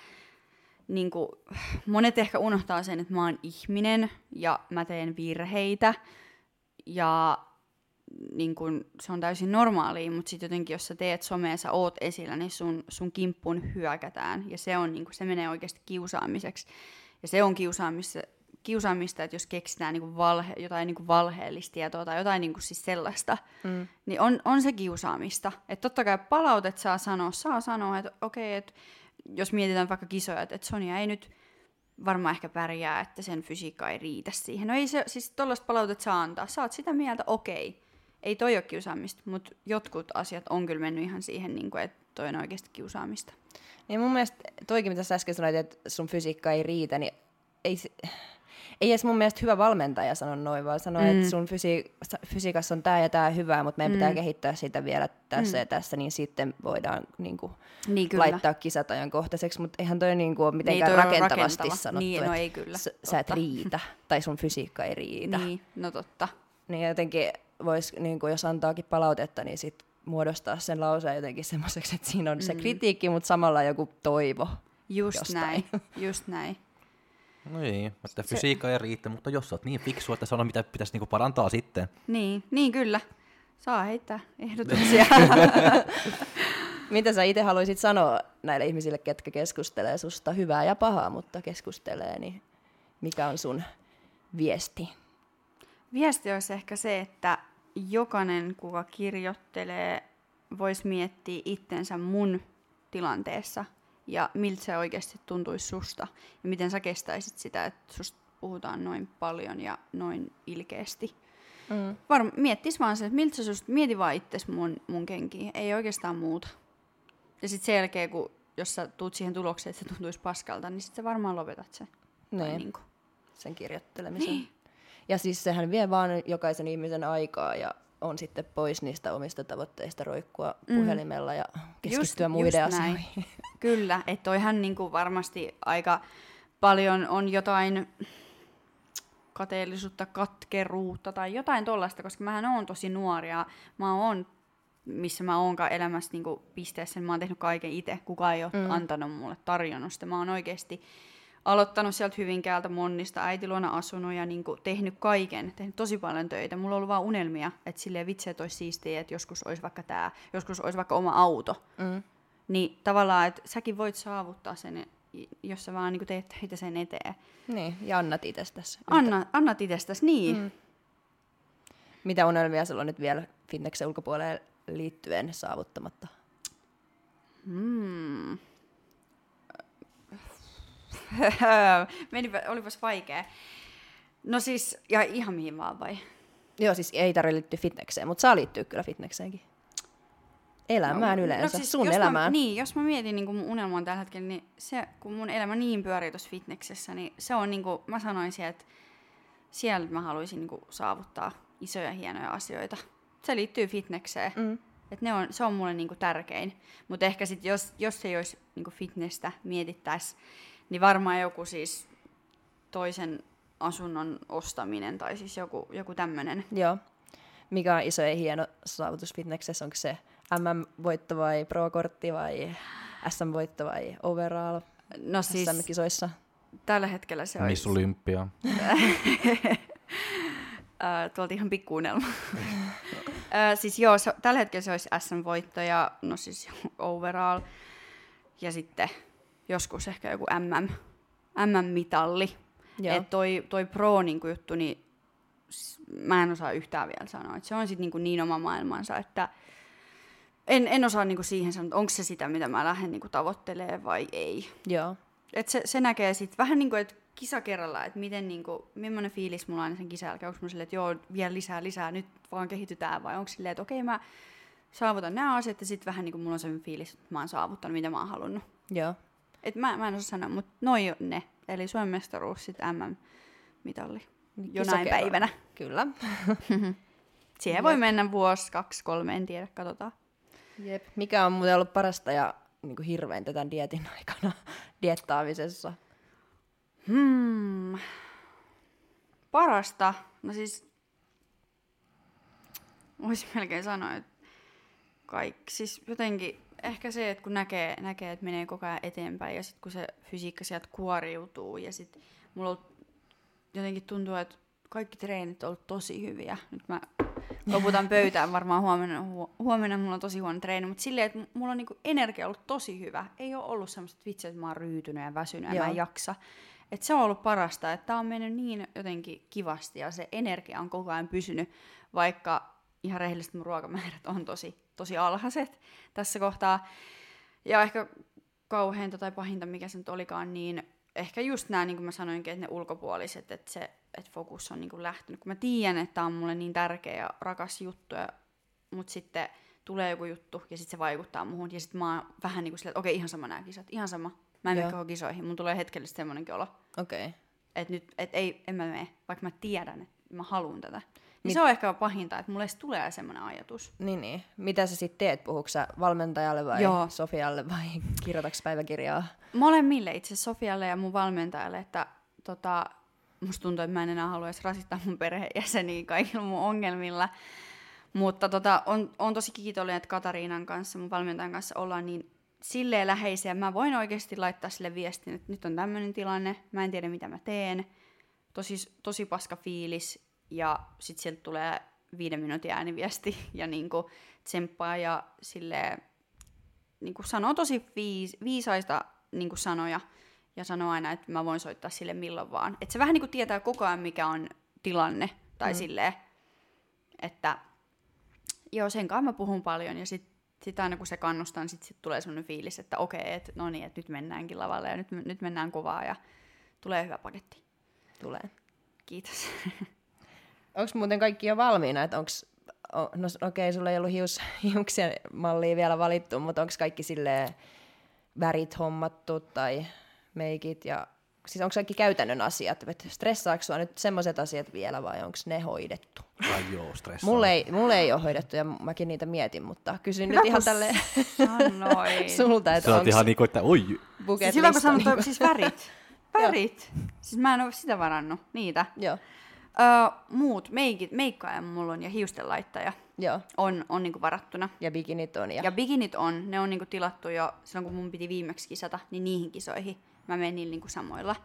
niin kuin, monet ehkä unohtaa sen, että mä oon ihminen ja mä teen virheitä ja niin kuin, se on täysin normaalia, mutta sitten jotenkin, jos sä teet somea, sä oot esillä, niin sun, sun kimppuun hyökätään. Ja se, on, niin kuin, se menee oikeasti kiusaamiseksi. Ja se on kiusaamista, kiusaamista, että jos keksitään niin valhe, jotain niin valheellista tietoa tai jotain niin siis sellaista, mm. niin on, on se kiusaamista. Että totta kai palautet saa sanoa, saa sanoa, että okei, okay, että jos mietitään vaikka kisoja, että, että Sonia ei nyt varmaan ehkä pärjää, että sen fysiikka ei riitä siihen. No ei se, siis tollaista palautet saa antaa. Saat sitä mieltä, okei. Ei toi ole kiusaamista, mutta jotkut asiat on kyllä mennyt ihan siihen, niin kuin, että toi on oikeasti kiusaamista.
Niin mun mielestä toikin, mitä sä äsken sanoit, että sun fysiikka ei riitä, niin ei, se- ei edes mun mielestä hyvä valmentaja sano noin, vaan sanoo, mm. että sun fysi- fysiikassa on tämä ja tämä hyvää, mutta meidän mm. pitää kehittää sitä vielä tässä mm. ja tässä, niin sitten voidaan niin kuin,
Niin kyllä.
laittaa kisat ajankohtaiseksi, mutta eihän toi niin kuin, ole mitenkään
toi on
rakentavasti
rakentava.
sanottu,
Niin, no
että
ei kyllä,
sä, sä et riitä, tai sun fysiikka ei riitä.
Niin, no totta.
Niin jotenkin vois, niin kuin jos antaakin palautetta, niin sit muodostaa sen lauseen jotenkin semmoiseksi, että siinä on mm. se kritiikki, mutta samalla joku toivo.
Just
Jostain.
näin, just näin.
No niin, että fysiikka ei riitä, mutta jos sä oot niin fiksu, että sano mitä pitäisi niinku parantaa sitten.
Niin, niin kyllä. Saa heittää ehdotuksia.
Mitä sä itse haluaisit sanoa näille ihmisille, ketkä keskustelee susta hyvää ja pahaa, mutta keskustelee, niin mikä on sun viesti?
Viesti olisi ehkä se, että jokainen, kuka kirjoittelee, voisi miettiä itsensä mun tilanteessa ja miltä se oikeasti tuntuisi susta ja miten sä kestäisit sitä, että susta puhutaan noin paljon ja noin ilkeästi.
Mm.
Varm, miettis vaan se, että miltä sä susta, mieti vaan itses mun, mun kenkiin, ei oikeastaan muuta. Ja sitten sen jälkeen, kun, jos sä tuut siihen tulokseen, että se tuntuisi paskalta, niin sitten sä varmaan lopetat sen. Tai
Niin.
Niinku.
Sen kirjoittelemisen. Niin. Ja siis sehän vie vaan jokaisen ihmisen aikaa ja on sitten pois niistä omista tavoitteista roikkua mm. puhelimella ja keskittyä muiden
just näin. Kyllä, että toihan niinku varmasti aika paljon on jotain kateellisuutta, katkeruutta tai jotain tollaista, koska mähän oon tosi nuori ja mä oon, missä mä oonkaan elämässä niinku pisteessä, niin mä oon tehnyt kaiken itse. Kukaan ei ole mm. antanut mulle tarjonnut sitä. Mä oon oikeasti aloittanut sieltä Hyvinkäältä Monnista, äiti luona asunut ja niinku tehnyt kaiken, tehnyt tosi paljon töitä. Mulla on ollut vaan unelmia, että silleen vitsi, että olisi siistiä, että joskus olisi vaikka tää, joskus olisi vaikka oma auto.
Mm.
Niin tavallaan, että säkin voit saavuttaa sen, jos sä vaan niin teet töitä sen eteen.
Niin, ja annat itsestäsi.
Anna, annat itsestäsi, niin. Mm.
Mitä unelmia sulla on nyt vielä Finneksen ulkopuolelle liittyen saavuttamatta?
Mm. Menipä, olipas vaikea. No siis, ja ihan mihin vaan vai?
Joo, siis ei tarvitse liittyä fitnekseen, mutta saa liittyä kyllä fitnekseenkin. Elämään no, yleensä, siis sun
jos
elämään.
Mä, niin, jos mä mietin niin mun unelmaa tällä hetkellä, niin se, kun mun elämä niin pyörii tuossa fitneksessä, niin se on niin kuin, mä sanoisin, että siellä mä haluaisin niin kuin, saavuttaa isoja hienoja asioita. Se liittyy fitnekseen.
Mm.
Et ne on, se on mulle niinku tärkein. Mutta ehkä sit jos, jos ei olisi niinku fitnessä mietittäisi, niin varmaan joku siis toisen asunnon ostaminen tai siis joku, joku tämmöinen.
Joo. Mikä on iso ja hieno saavutus fitneksessä? Onko se MM-voitto vai Pro-kortti vai SM-voitto vai overall
No siis
SM-kisoissa?
tällä hetkellä se olisi
Miss Olympia.
äh, tuolta ihan pikkuunelma. äh, siis joo, se, tällä hetkellä se olisi SM-voitto ja no siis overall. Ja sitten joskus ehkä joku MM, MM-mitalli.
Joo.
Et toi, toi pro niinku juttu, niin mä en osaa yhtään vielä sanoa. Et se on sitten niinku niin oma maailmansa, että en, en osaa niinku siihen sanoa, onko se sitä, mitä mä lähden niinku tavoittelemaan vai ei.
Joo.
Et se, se näkee sitten vähän niin kuin, että kisa kerralla, että miten niinku, millainen fiilis mulla on sen kisan jälkeen. Onko silleen, että joo, vielä lisää, lisää, nyt vaan kehitytään, vai onko silleen, että okei, mä saavutan nämä asiat, ja sitten vähän niin kuin mulla on sellainen fiilis, että mä oon saavuttanut, mitä mä oon halunnut.
Joo.
Et mä, mä en osaa sanoa, mutta noi on ne. Eli Suomen mestaruus, sitten MM-mitalli. Jonain päivänä.
Kyllä.
Siihen voi mennä vuosi, kaksi, kolme, en tiedä, katsotaan.
Jep. Mikä on muuten ollut parasta ja niin kuin hirveintä tämän dietin aikana diettaamisessa?
Hmm. Parasta? No siis, voisin melkein sanoa, että kaikki. Siis jotenkin ehkä se, että kun näkee, näkee että menee koko ajan eteenpäin ja sitten kun se fysiikka sieltä kuoriutuu ja sitten mulla on, jotenkin tuntuu, että kaikki treenit on ollut tosi hyviä. Nyt mä loputan pöytään varmaan huomenna, hu- huomenna mulla on tosi huono treeni, mutta silleen, että mulla on niinku energia ollut tosi hyvä. Ei ole ollut semmoista vitsi, että mä oon ryytynyt ja väsynyt ja mä en jaksa. Et se on ollut parasta, että tää on mennyt niin jotenkin kivasti ja se energia on koko ajan pysynyt, vaikka ihan rehellisesti mun ruokamäärät on tosi, tosi alhaiset tässä kohtaa. Ja ehkä kauheinta tai pahinta, mikä se nyt olikaan, niin ehkä just nämä, niin kuin mä sanoinkin, että ne ulkopuoliset, että se, et fokus on niinku lähtenyt. Kun mä tiedän, että tämä on mulle niin tärkeä ja rakas juttu, ja, mutta sitten tulee joku juttu ja sitten se vaikuttaa muuhun. Ja sitten mä oon vähän niin kuin silleen, että okei, ihan sama nämä kisat, ihan sama. Mä en mene kisoihin. Mun tulee hetkellisesti semmoinenkin olo,
Okei. Okay.
että nyt, et ei, en mä mene, vaikka mä tiedän, että mä haluan tätä. Niin
Mit-
se on ehkä pahinta, että mulle edes tulee semmoinen ajatus.
Niin, niin. Mitä sä sitten teet? Puhuuko sä valmentajalle vai
Joo.
Sofialle vai kirjoitaks päiväkirjaa?
Molemmille itse Sofialle ja mun valmentajalle, että tota, musta tuntuu, että mä en enää haluaisi rasittaa mun perheenjäseniä kaikilla mun ongelmilla. Mutta tota, on, on tosi kiitollinen, että Katariinan kanssa, mun valmentajan kanssa ollaan niin silleen läheisiä. Mä voin oikeasti laittaa sille viestin, että nyt on tämmöinen tilanne, mä en tiedä mitä mä teen. Tosi, tosi paska fiilis ja sitten sieltä tulee viiden minuutin ääniviesti ja niinku tsemppaa ja silleen niinku sanoo tosi viis, viisaista niinku sanoja ja sanoo aina, että mä voin soittaa sille milloin vaan. Että se vähän niinku tietää koko ajan, mikä on tilanne tai mm. silleen, että joo, sen kanssa mä puhun paljon ja sitten sit aina kun se kannustaa, niin sitten sit tulee sellainen fiilis, että okei, että no niin, että nyt mennäänkin lavalle ja nyt, nyt mennään kovaa ja tulee hyvä paketti.
Tulee.
Kiitos.
Onko muuten kaikki jo valmiina? Että onks, o, no okei, sulla ei ollut hius, hiuksien mallia vielä valittu, mutta onko kaikki sille värit hommattu tai meikit ja siis onko kaikki käytännön asiat? Et Stressaako sua nyt semmoiset asiat vielä vai onko ne hoidettu?
Ai joo, stressaa.
Mulle ei, mulle ei ole hoidettu ja mäkin niitä mietin, mutta kysyn nyt ihan tälle
Sanoin.
sulta, että onko
ihan niinku, että oi,
Siis hyvä, kun sanot,
niinku-
siis värit. Värit. siis mä en ole sitä varannut, niitä.
Joo,
Öö, muut, meikit, meikkaaja mulla on ja hiusten laittaja
joo.
on, on niinku varattuna.
Ja bikinit on. Ja,
Ja bikinit on, ne on niinku tilattu jo silloin, kun mun piti viimeksi kisata, niin niihin kisoihin mä menin niillä niinku samoilla.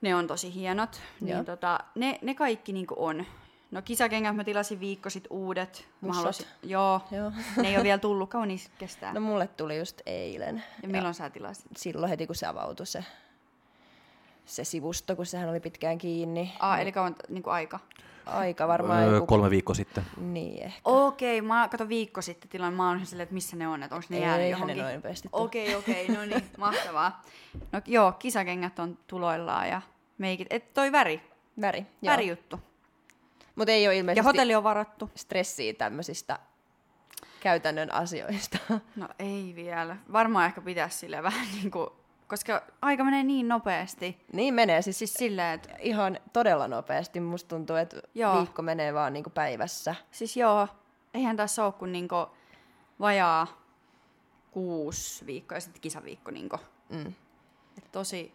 Ne on tosi hienot.
Joo.
Niin tota, ne, ne kaikki niinku on. No kisakengät mä tilasin viikko sit uudet. Mä halusin, joo,
Joo.
ne ei ole vielä tullut, kauan niistä kestää.
No mulle tuli just eilen.
ja milloin sä tilasit?
silloin heti kun se avautui se, se sivusto, kun sehän oli pitkään kiinni.
Aa, eli kauan niinku aika.
Aika varmaan
öö,
joku...
kolme viikkoa sitten.
Niin ehkä.
Okei, mä kato viikko sitten tilan, mä oon silleen, että missä ne on, että onko ne
Ei,
jäänyt johonkin.
tuu.
Okei, okei, no niin, mahtavaa. No joo, kisakengät on tuloillaan ja meikit. Et toi väri,
Väri, joo.
värijuttu.
Mutta ei ole
Ja
ilmeisesti
hotelli on varattu.
stressiä tämmöisistä käytännön asioista.
No ei vielä. Varmaan ehkä pitäisi sille vähän niin kuin, koska aika menee niin nopeasti.
niin menee siis,
Siis silleen, että
ihan todella nopeasti. Musta tuntuu, että
Joo.
viikko menee vaan niinku päivässä.
siis joo, eihän tässä ole kuin niinku vajaa kuusi viikkoa ja sitten kisaviikko. Niinku.
Mm.
Et tosi,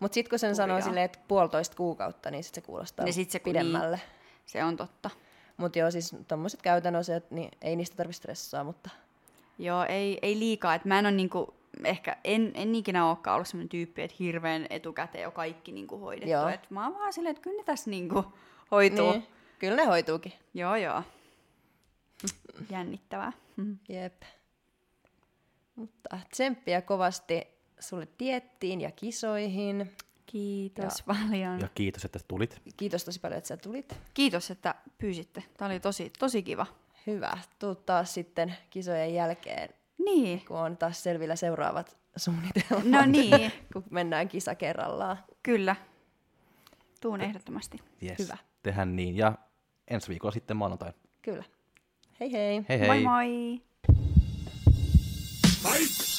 Mutta sitten kun sen sanoo
Hurjaa.
silleen, että puolitoista kuukautta, niin sit se kuulostaa
Niin sit se-
pidemmälle.
se on totta.
Mutta joo, siis tommoset käytännön asiat, niin ei niistä tarvitse stressaa, mutta
Joo, ei, ei liikaa. Et mä en ole niinku, ehkä, en, en ikinä olekaan ollut sellainen tyyppi, että hirveän etukäteen jo kaikki niinku hoidettu.
Joo.
Et mä oon vaan silleen, että kyllä ne tässä niinku hoituu.
niin, kyllä ne hoituukin.
Joo, joo. Jännittävää.
Jep. Mutta tsemppiä kovasti sulle diettiin ja kisoihin.
Kiitos paljon.
Ja kiitos, että tulit.
Kiitos tosi paljon, että sä tulit.
Kiitos, että pyysitte. Tämä oli tosi, tosi kiva.
Hyvä. Tuu taas sitten kisojen jälkeen,
Niin.
kun on taas selvillä seuraavat suunnitelmat.
No niin,
kun mennään kisa kerrallaan.
kyllä. Tuun ehdottomasti.
Yes.
Hyvä.
Tehän niin. Ja ensi viikolla sitten maanantai.
Kyllä. Hei hei.
Hei hei.
Moi moi!
Fight!